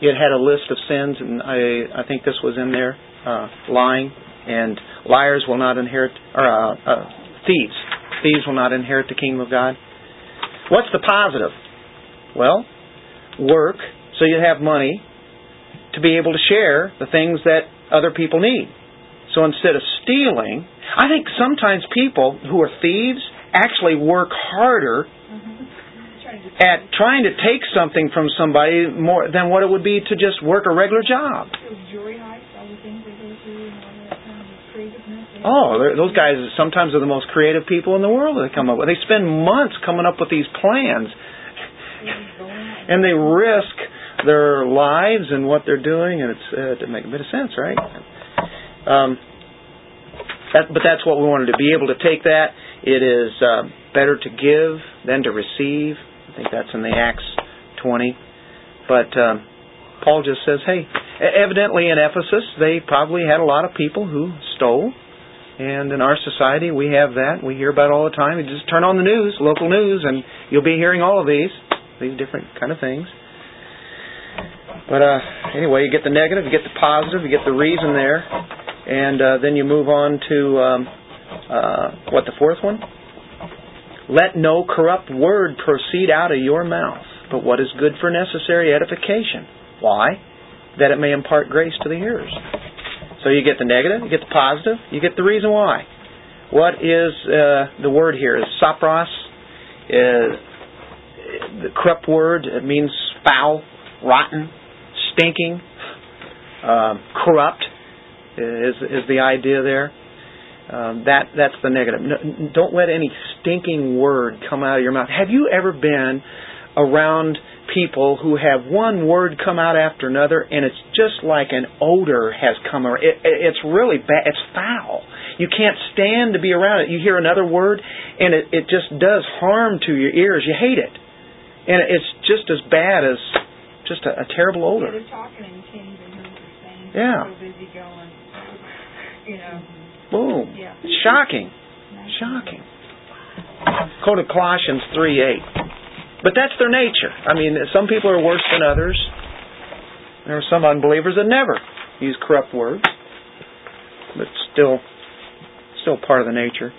it had a list of sins, and I I think this was in there: uh, lying and liars will not inherit, or uh, uh, thieves. Thieves will not inherit the kingdom of God. What's the positive? Well, work so you have money to be able to share the things that other people need. So instead of stealing, I think sometimes people who are thieves actually work harder at trying to take something from somebody more than what it would be to just work a regular job. Those jewelry heists, all the things they go through and all that kind of creativeness. they- Oh, those guys sometimes are the most creative people in the world that they come up with. They spend months coming up with these plans, they just go out and they risk their lives and what they're doing, and it's uh, it doesn't make a bit of sense, right? Um, that, but that's what we wanted to be able to take that. It is uh, better to give than to receive. Think that's in the Acts 20. But um, Paul just says, hey, evidently in Ephesus they probably had a lot of people who stole. And in our society, we have that. We hear about it all the time. You just turn on the news, local news, and you'll be hearing all of these, these different kind of things. But uh, anyway, you get the negative, you get the positive, you get the reason there, and uh, then you move on to um, uh, what the fourth one? Let no corrupt word proceed out of your mouth, but what is good for necessary edification. Why? That it may impart grace to the hearers. So you get the negative, you get the positive, you get the reason why. What is uh, the word here? Is sapros? Is the corrupt word? It means foul, rotten, stinking, um, corrupt. Is is the idea there? Um, that that's the negative. No, don't let any stinking word come out of your mouth. Have you ever been around people who have one word come out after another, and it's just like an odor has come around. It, it, it's really bad. It's foul. You can't stand to be around it. You hear another word, and it, it just does harm to your ears. You hate it, and it's just as bad as just a, a terrible odor. they're talking and you can't even hear what they're saying. Yeah. They're so busy going, (laughs) you know, Boom. yeah. Shocking. Shocking. Go to Colossians 3 8. But that's their nature. I mean, some people are worse than others. There are some unbelievers that never use corrupt words, but still, still part of the nature.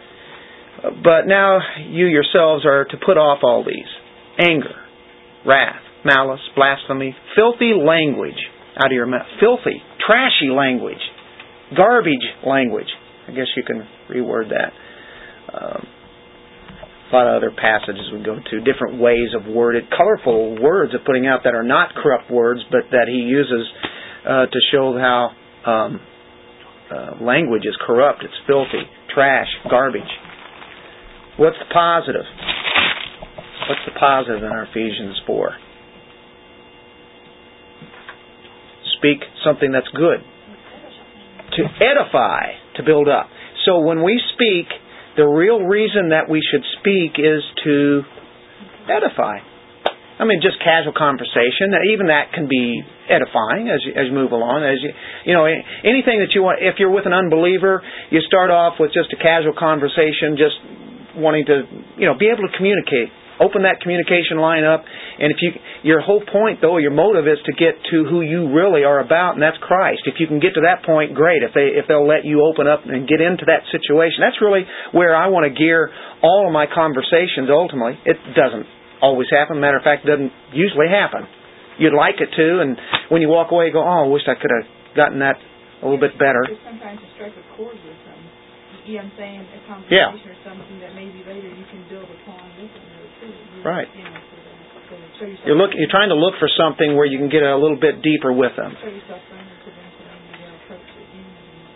But now you yourselves are to put off all these anger, wrath, malice, blasphemy, filthy language out of your mouth. Filthy, trashy language, garbage language. I guess you can reword that. Um, a lot of other passages we go to, different ways of worded, colorful words of putting out that are not corrupt words, but that he uses uh, to show how um, uh, language is corrupt. It's filthy, trash, garbage. What's the positive? What's the positive in our Ephesians 4? Speak something that's good. To edify, to build up. So when we speak, the real reason that we should speak is to edify. I mean, just casual conversation. Even that can be edifying as you, as you move along. As you, you know, anything that you want. If you're with an unbeliever, you start off with just a casual conversation, just wanting to, you know, be able to communicate. Open that communication line up, and if you, your whole point though, your motive is to get to who you really are about, and that's Christ. If you can get to that point, great. If they, if they'll let you open up and get into that situation, that's really where I want to gear all of my conversations. Ultimately, it doesn't always happen. Matter of fact, it doesn't usually happen. You'd like it to, and when you walk away, you go, "Oh, I wish I could have gotten that a little bit better." Sometimes to strike a chord with them. You know what I'm saying? A Yeah. conversation or something that maybe later you can build upon with them. You- Right. You're look, you're trying to look for something where you can get a little bit deeper with them.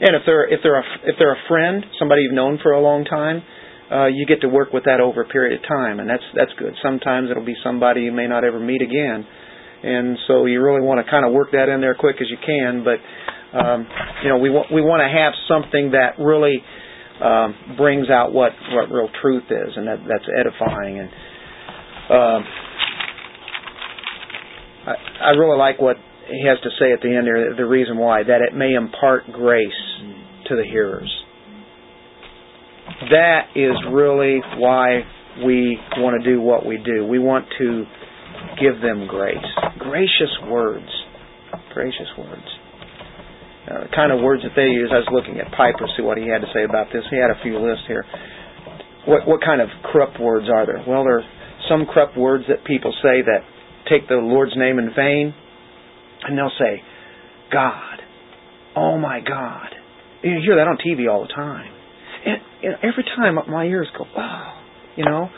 And if they're if they're a, if they're a friend, somebody you've known for a long time, uh, you get to work with that over a period of time, and that's that's good. Sometimes it'll be somebody you may not ever meet again, and so you really want to kind of work that in there quick as you can. But um, you know, we want we want to have something that really um, brings out what what real truth is, and that that's edifying. And um, I, I really like what he has to say at the end there. The reason why that it may impart grace to the hearers. That is really why we want to do what we do. We want to give them grace. Gracious words. Gracious words. Uh, the kind of words that they use, I was looking at Piper, see what he had to say about this. He had a few lists here. What, what kind of corrupt words are there? Well, there some corrupt words that people say that take the Lord's name in vain, and they'll say, God. Oh my God. You hear that on TV all the time. And you know, every time my ears go, oh, you know.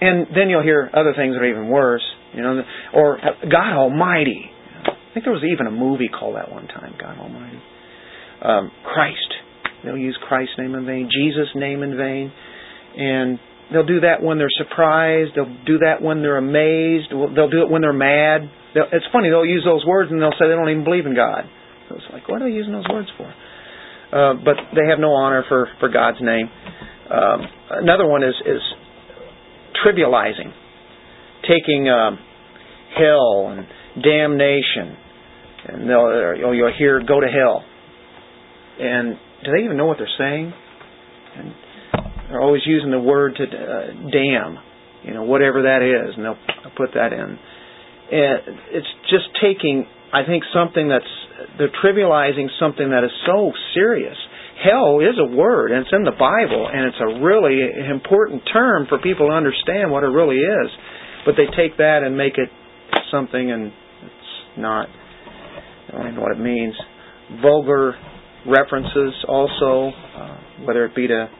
And then you'll hear other things that are even worse, you know, or God Almighty. I think there was even a movie called that one time, God Almighty. Um, Christ. They'll use Christ's name in vain, Jesus' name in vain. And they'll do that when they're surprised. They'll do that when they're amazed. They'll do it when they're mad. They'll, it's funny, they'll use those words and they'll say they don't even believe in God. So it's like, what are they using those words for? Uh, but they have no honor for, for God's name. Um, another one is, is trivializing, taking um, hell and damnation, and they'll you'll hear "go to hell," and do they even know what they're saying? And they're always using the word to uh, damn, you know, whatever that is, and they'll put that in. And it's just taking, I think, something that's they're trivializing something that is so serious. Hell is a word, and it's in the Bible, and it's a really important term for people to understand what it really is. But they take that and make it something, and it's not. I don't even know what it means. Vulgar references also, uh, whether it be to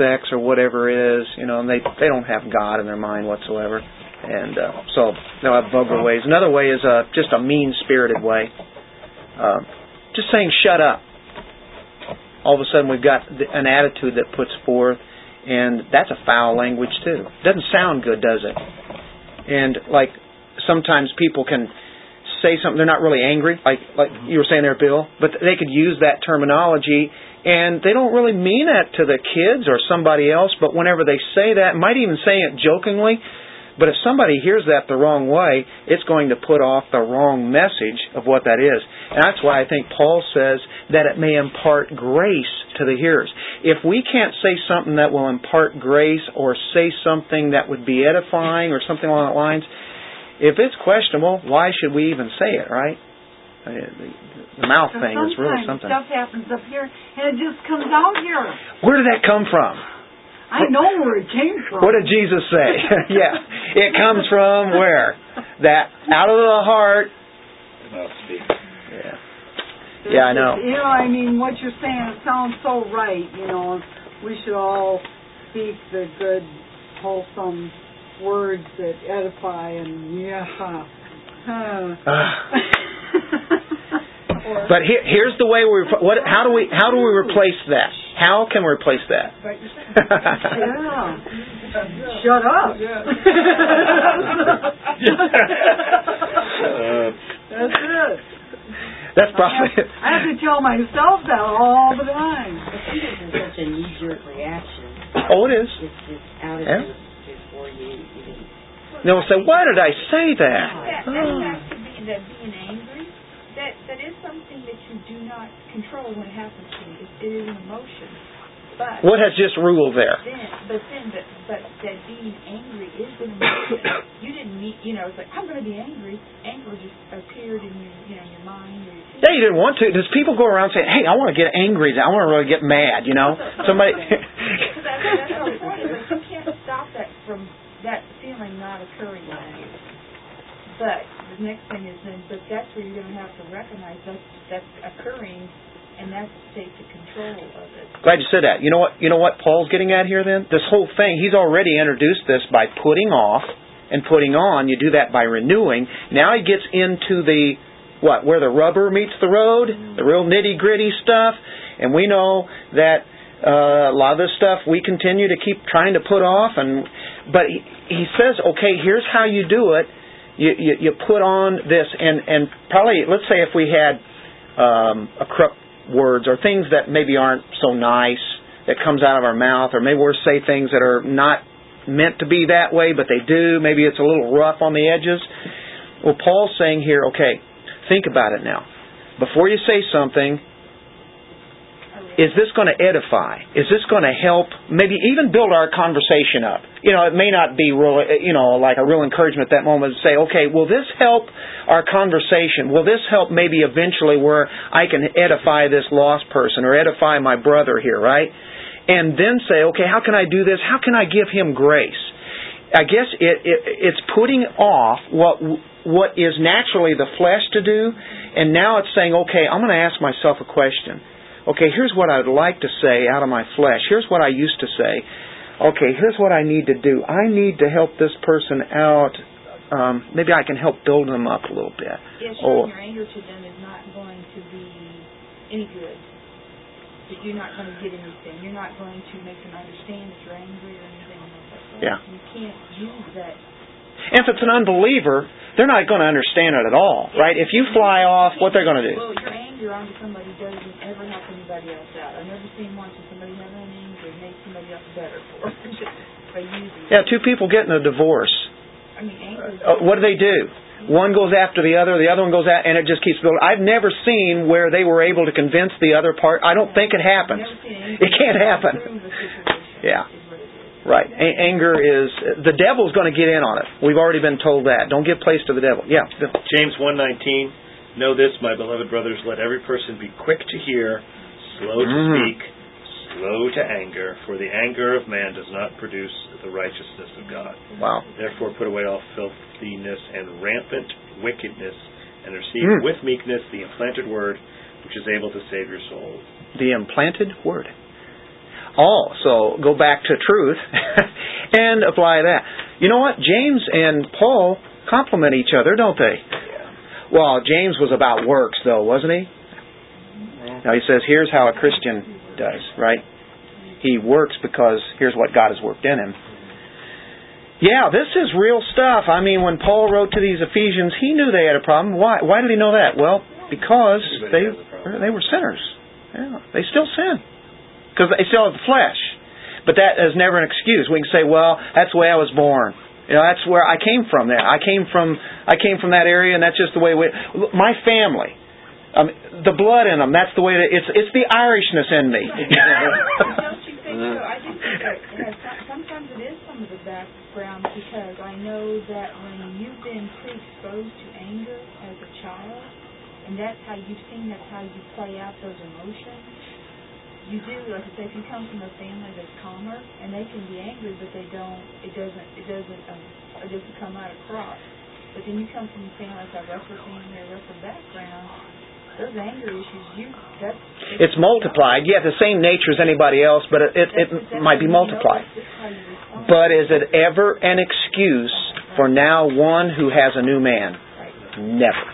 sex or whatever it is, you know, and they they don't have God in their mind whatsoever, and uh, so they'll have vulgar ways. Another way is uh, just a mean spirited way, uh, just saying shut up. All of a sudden we've got an attitude that puts forth, and that's a foul language too. Doesn't sound good, does it? And like sometimes people can say something they're not really angry, like like you were saying there, Bill, but they could use that terminology and they don't really mean it to the kids or somebody else, but whenever they say that, might even say it jokingly, but if somebody hears that the wrong way, it's going to put off the wrong message of what that is. And that's why I think Paul says that it may impart grace to the hearers. If we can't say something that will impart grace or say something that would be edifying or something along that lines, if it's questionable, why should we even say it, right? I the, the mouth But thing is really sometimes something. Stuff happens up here, and it just comes out here. Where did that come from? I know where it came from. What did Jesus say? (laughs) (laughs) yeah. It comes from where? That out of the heart. Mouth speaks. Yeah. Yeah, I know. You know, I mean, what you're saying it sounds so right. You know, we should all speak the good, wholesome words that edify and yeah. Huh. (laughs) But here, here's the way we. What? How do we? How do we replace that? How can we replace that? yeah. (laughs) Shut up. (laughs) That's it. That's probably. I have to tell myself that all the time. It isn't such a knee-jerk reaction. Oh, it is. It's just out of Yeah. it before you even. They'll say, "Why did I say that?" That, to be that being angry. That that is something that you do not control when it happens to you. It, it is an emotion. But What has just ruled there? then, but then, but, but that being angry is an emotion. you didn't mean, you know, it's like I'm going to be angry. Anger just appeared in your, you know, your mind. Or your Yeah, you didn't want to. Does people go around saying, "Hey, I want to get angry. I want to really get mad"? You know, (laughs) somebody. Because that's, that's the point. Like you can't stop that from that not occurring in you. But the next thing is then, but that's where you're going to have to recognize that's that's occurring, and that's to take the control of it. Glad you said that. You know what? You know what Paul's getting at here. Then this whole thing, he's already introduced this by putting off and putting on. You do that by renewing. Now he gets into the what? Where the rubber meets the road, the real nitty gritty stuff. And we know that uh, a lot of this stuff we continue to keep trying to put off. And but he, he says, okay, here's how you do it. You, you, you put on this, and and probably let's say if we had um, corrupt words or things that maybe aren't so nice that comes out of our mouth, or maybe we say things that are not meant to be that way, but they do. Maybe it's a little rough on the edges. Well, Paul's saying here, okay, think about it now. Before you say something, is this going to edify? Is this going to help maybe even build our conversation up? You know, it may not be real, you know, like a real encouragement at that moment to say, okay, will this help our conversation? Will this help maybe eventually where I can edify this lost person or edify my brother here, right? And then say, okay, how can I do this? How can I give him grace? I guess it, it it's putting off what what is naturally the flesh to do, and now it's saying, okay, I'm going to ask myself a question. Okay, here's what I'd like to say out of my flesh. Here's what I used to say. Okay, here's what I need to do. I need to help this person out. Um, maybe I can help build them up a little bit. Yeah, Or your anger to them is not going to be any good. That You're not going to get anything. You're not going to make them understand that you're angry or anything like that. Yeah. You can't use that. If it's an unbeliever, they're not going to understand it at all, right? If you fly off, what they're going to do? Well, your anger onto somebody doesn't ever help anybody else out. I've never seen once when somebody has an anger and make somebody else better for (laughs) it just by using it. Yeah, two people getting a divorce. I mean, anger Uh, what do they do? One goes after the other, the other one goes out, and it just keeps building. I've never seen where they were able to convince the other part. I don't think it happens. I've never seen anything It can't happen. improve a situation. Yeah. Is what it is. Right. A- anger is the devil's going to get in on it. We've already been told that. Don't give place to the devil. Yeah. James 1:19 Know this, my beloved brothers, let every person be quick to hear, slow to Mhm. speak, slow to anger, for the anger of man does not produce the righteousness of God. Wow. Therefore put away all filthiness and rampant wickedness, and receive Mm. with meekness the implanted word, which is able to save your souls. The implanted word. Oh, so go back to truth (laughs) and apply that. You know what? James and Paul complement each other, don't they? Well, James was about works, though, wasn't he? Now he says, here's how a Christian does, right? He works because here's what God has worked in him. Yeah, this is real stuff. I mean, when Paul wrote to these Ephesians, he knew they had a problem. Why? Why did he know that? Well, because they Everybody they were sinners. Yeah, they still sin because they still have the flesh. But that is never an excuse. We can say, "Well, that's the way I was born. You know, that's where I came from. There, I came from. I came from that area, and that's just the way. We, my family, um, the blood in them. That's the way. That, it's it's the Irishness in me. (laughs) Don't you think so? (laughs) I think that it has, sometimes it is some of the background because I know that when you've been pre-exposed to anger as a child, and that's how you've seen that's how you play out those emotions, you do, like I say, if you come from a family that's calmer, and they can be angry, but they don't, it doesn't, it doesn't, um, it doesn't come out across. But then you come from a family like a rougher family or rougher background, those anger issues, you, that's... it's multiplied. Yeah, the same nature as anybody else, but it it, it might be multiplied. But is it ever an excuse for now one who has a new man? Never.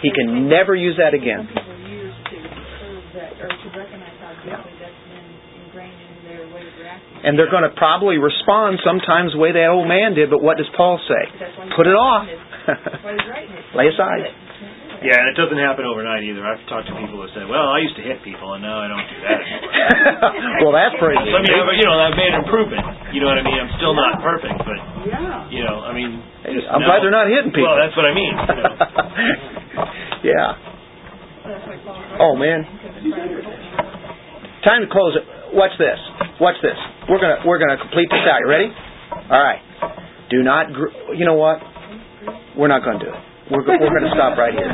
He can never use that again. people years to serve that, or to recognize how deeply that's been ingrained in their way of reacting. And they're going to probably respond sometimes the way that old man did, but what does Paul say? That's why he's Put it off. writing it. That's (laughs) why he's writing it. Lay aside. You can't do that. Yeah, and it doesn't happen overnight either. I've talked to people who say, "Well, I used to hit people, and now I don't do that anymore." (laughs) well, that's pretty. I mean, I've- you know, I've made improvement. You know what I mean? I'm still not perfect, but Yeah. you know, I mean, Hey, just I'm now- glad they're not hitting people. Well, that's what I mean. You know. (laughs) yeah. That's why Paul's Oh, man. it, because it's part of the culture. Time to close it. Watch this. Watch this. We're gonna we're gonna complete this out. You ready? All right. Do not. Gr- you know what? We're not going to do it. We're go- we're going to stop right here.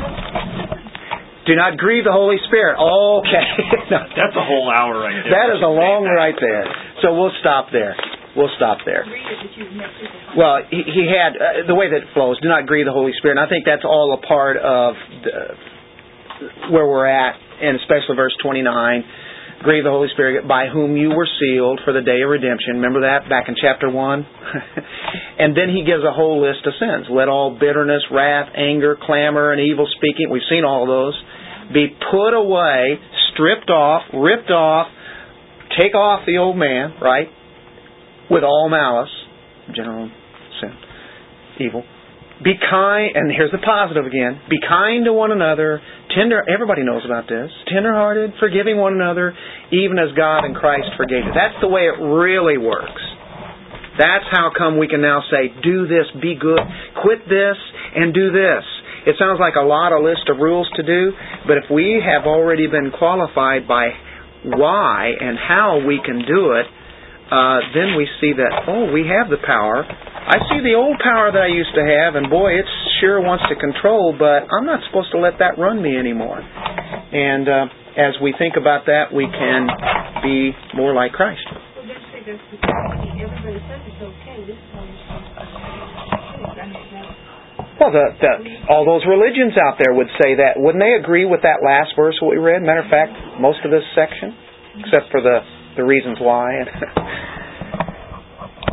Do not grieve the Holy Spirit. Okay. (laughs) No. That's a whole hour right there. That is a long right there. So we'll stop there. We'll stop there. Read it that you've met people from. Well, he, he had uh, the way that it flows. Do not grieve the Holy Spirit. And I think that's all a part of the, where we're at, and especially verse 29. Grieve the Holy Spirit, by whom you were sealed for the day of redemption. Remember that back in chapter one. (laughs) and then he gives a whole list of sins. Let all bitterness, wrath, anger, clamor, and evil speaking. We've seen all those. Be put away, stripped off, ripped off. Take off the old man, right? With all malice, general sin, evil. Be kind, and here's the positive again. Be kind to one another, tender. Everybody knows about this. Tenderhearted, forgiving one another, even as God and Christ forgave you. That's the way it really works. That's how come we can now say, do this, be good, quit this, and do this. It sounds like a lot of list of rules to do, but if we have already been qualified by why and how we can do it, uh, then we see that, oh, we have the power. I see the old power that I used to have, and boy, it sure wants to control, but I'm not supposed to let that run me anymore. And uh, as we think about that, we can be more like Christ. Well, the the, all those religions out there would say that. Wouldn't they agree with that last verse we read? Matter of fact, most of this section, except for the, the reasons why. (laughs)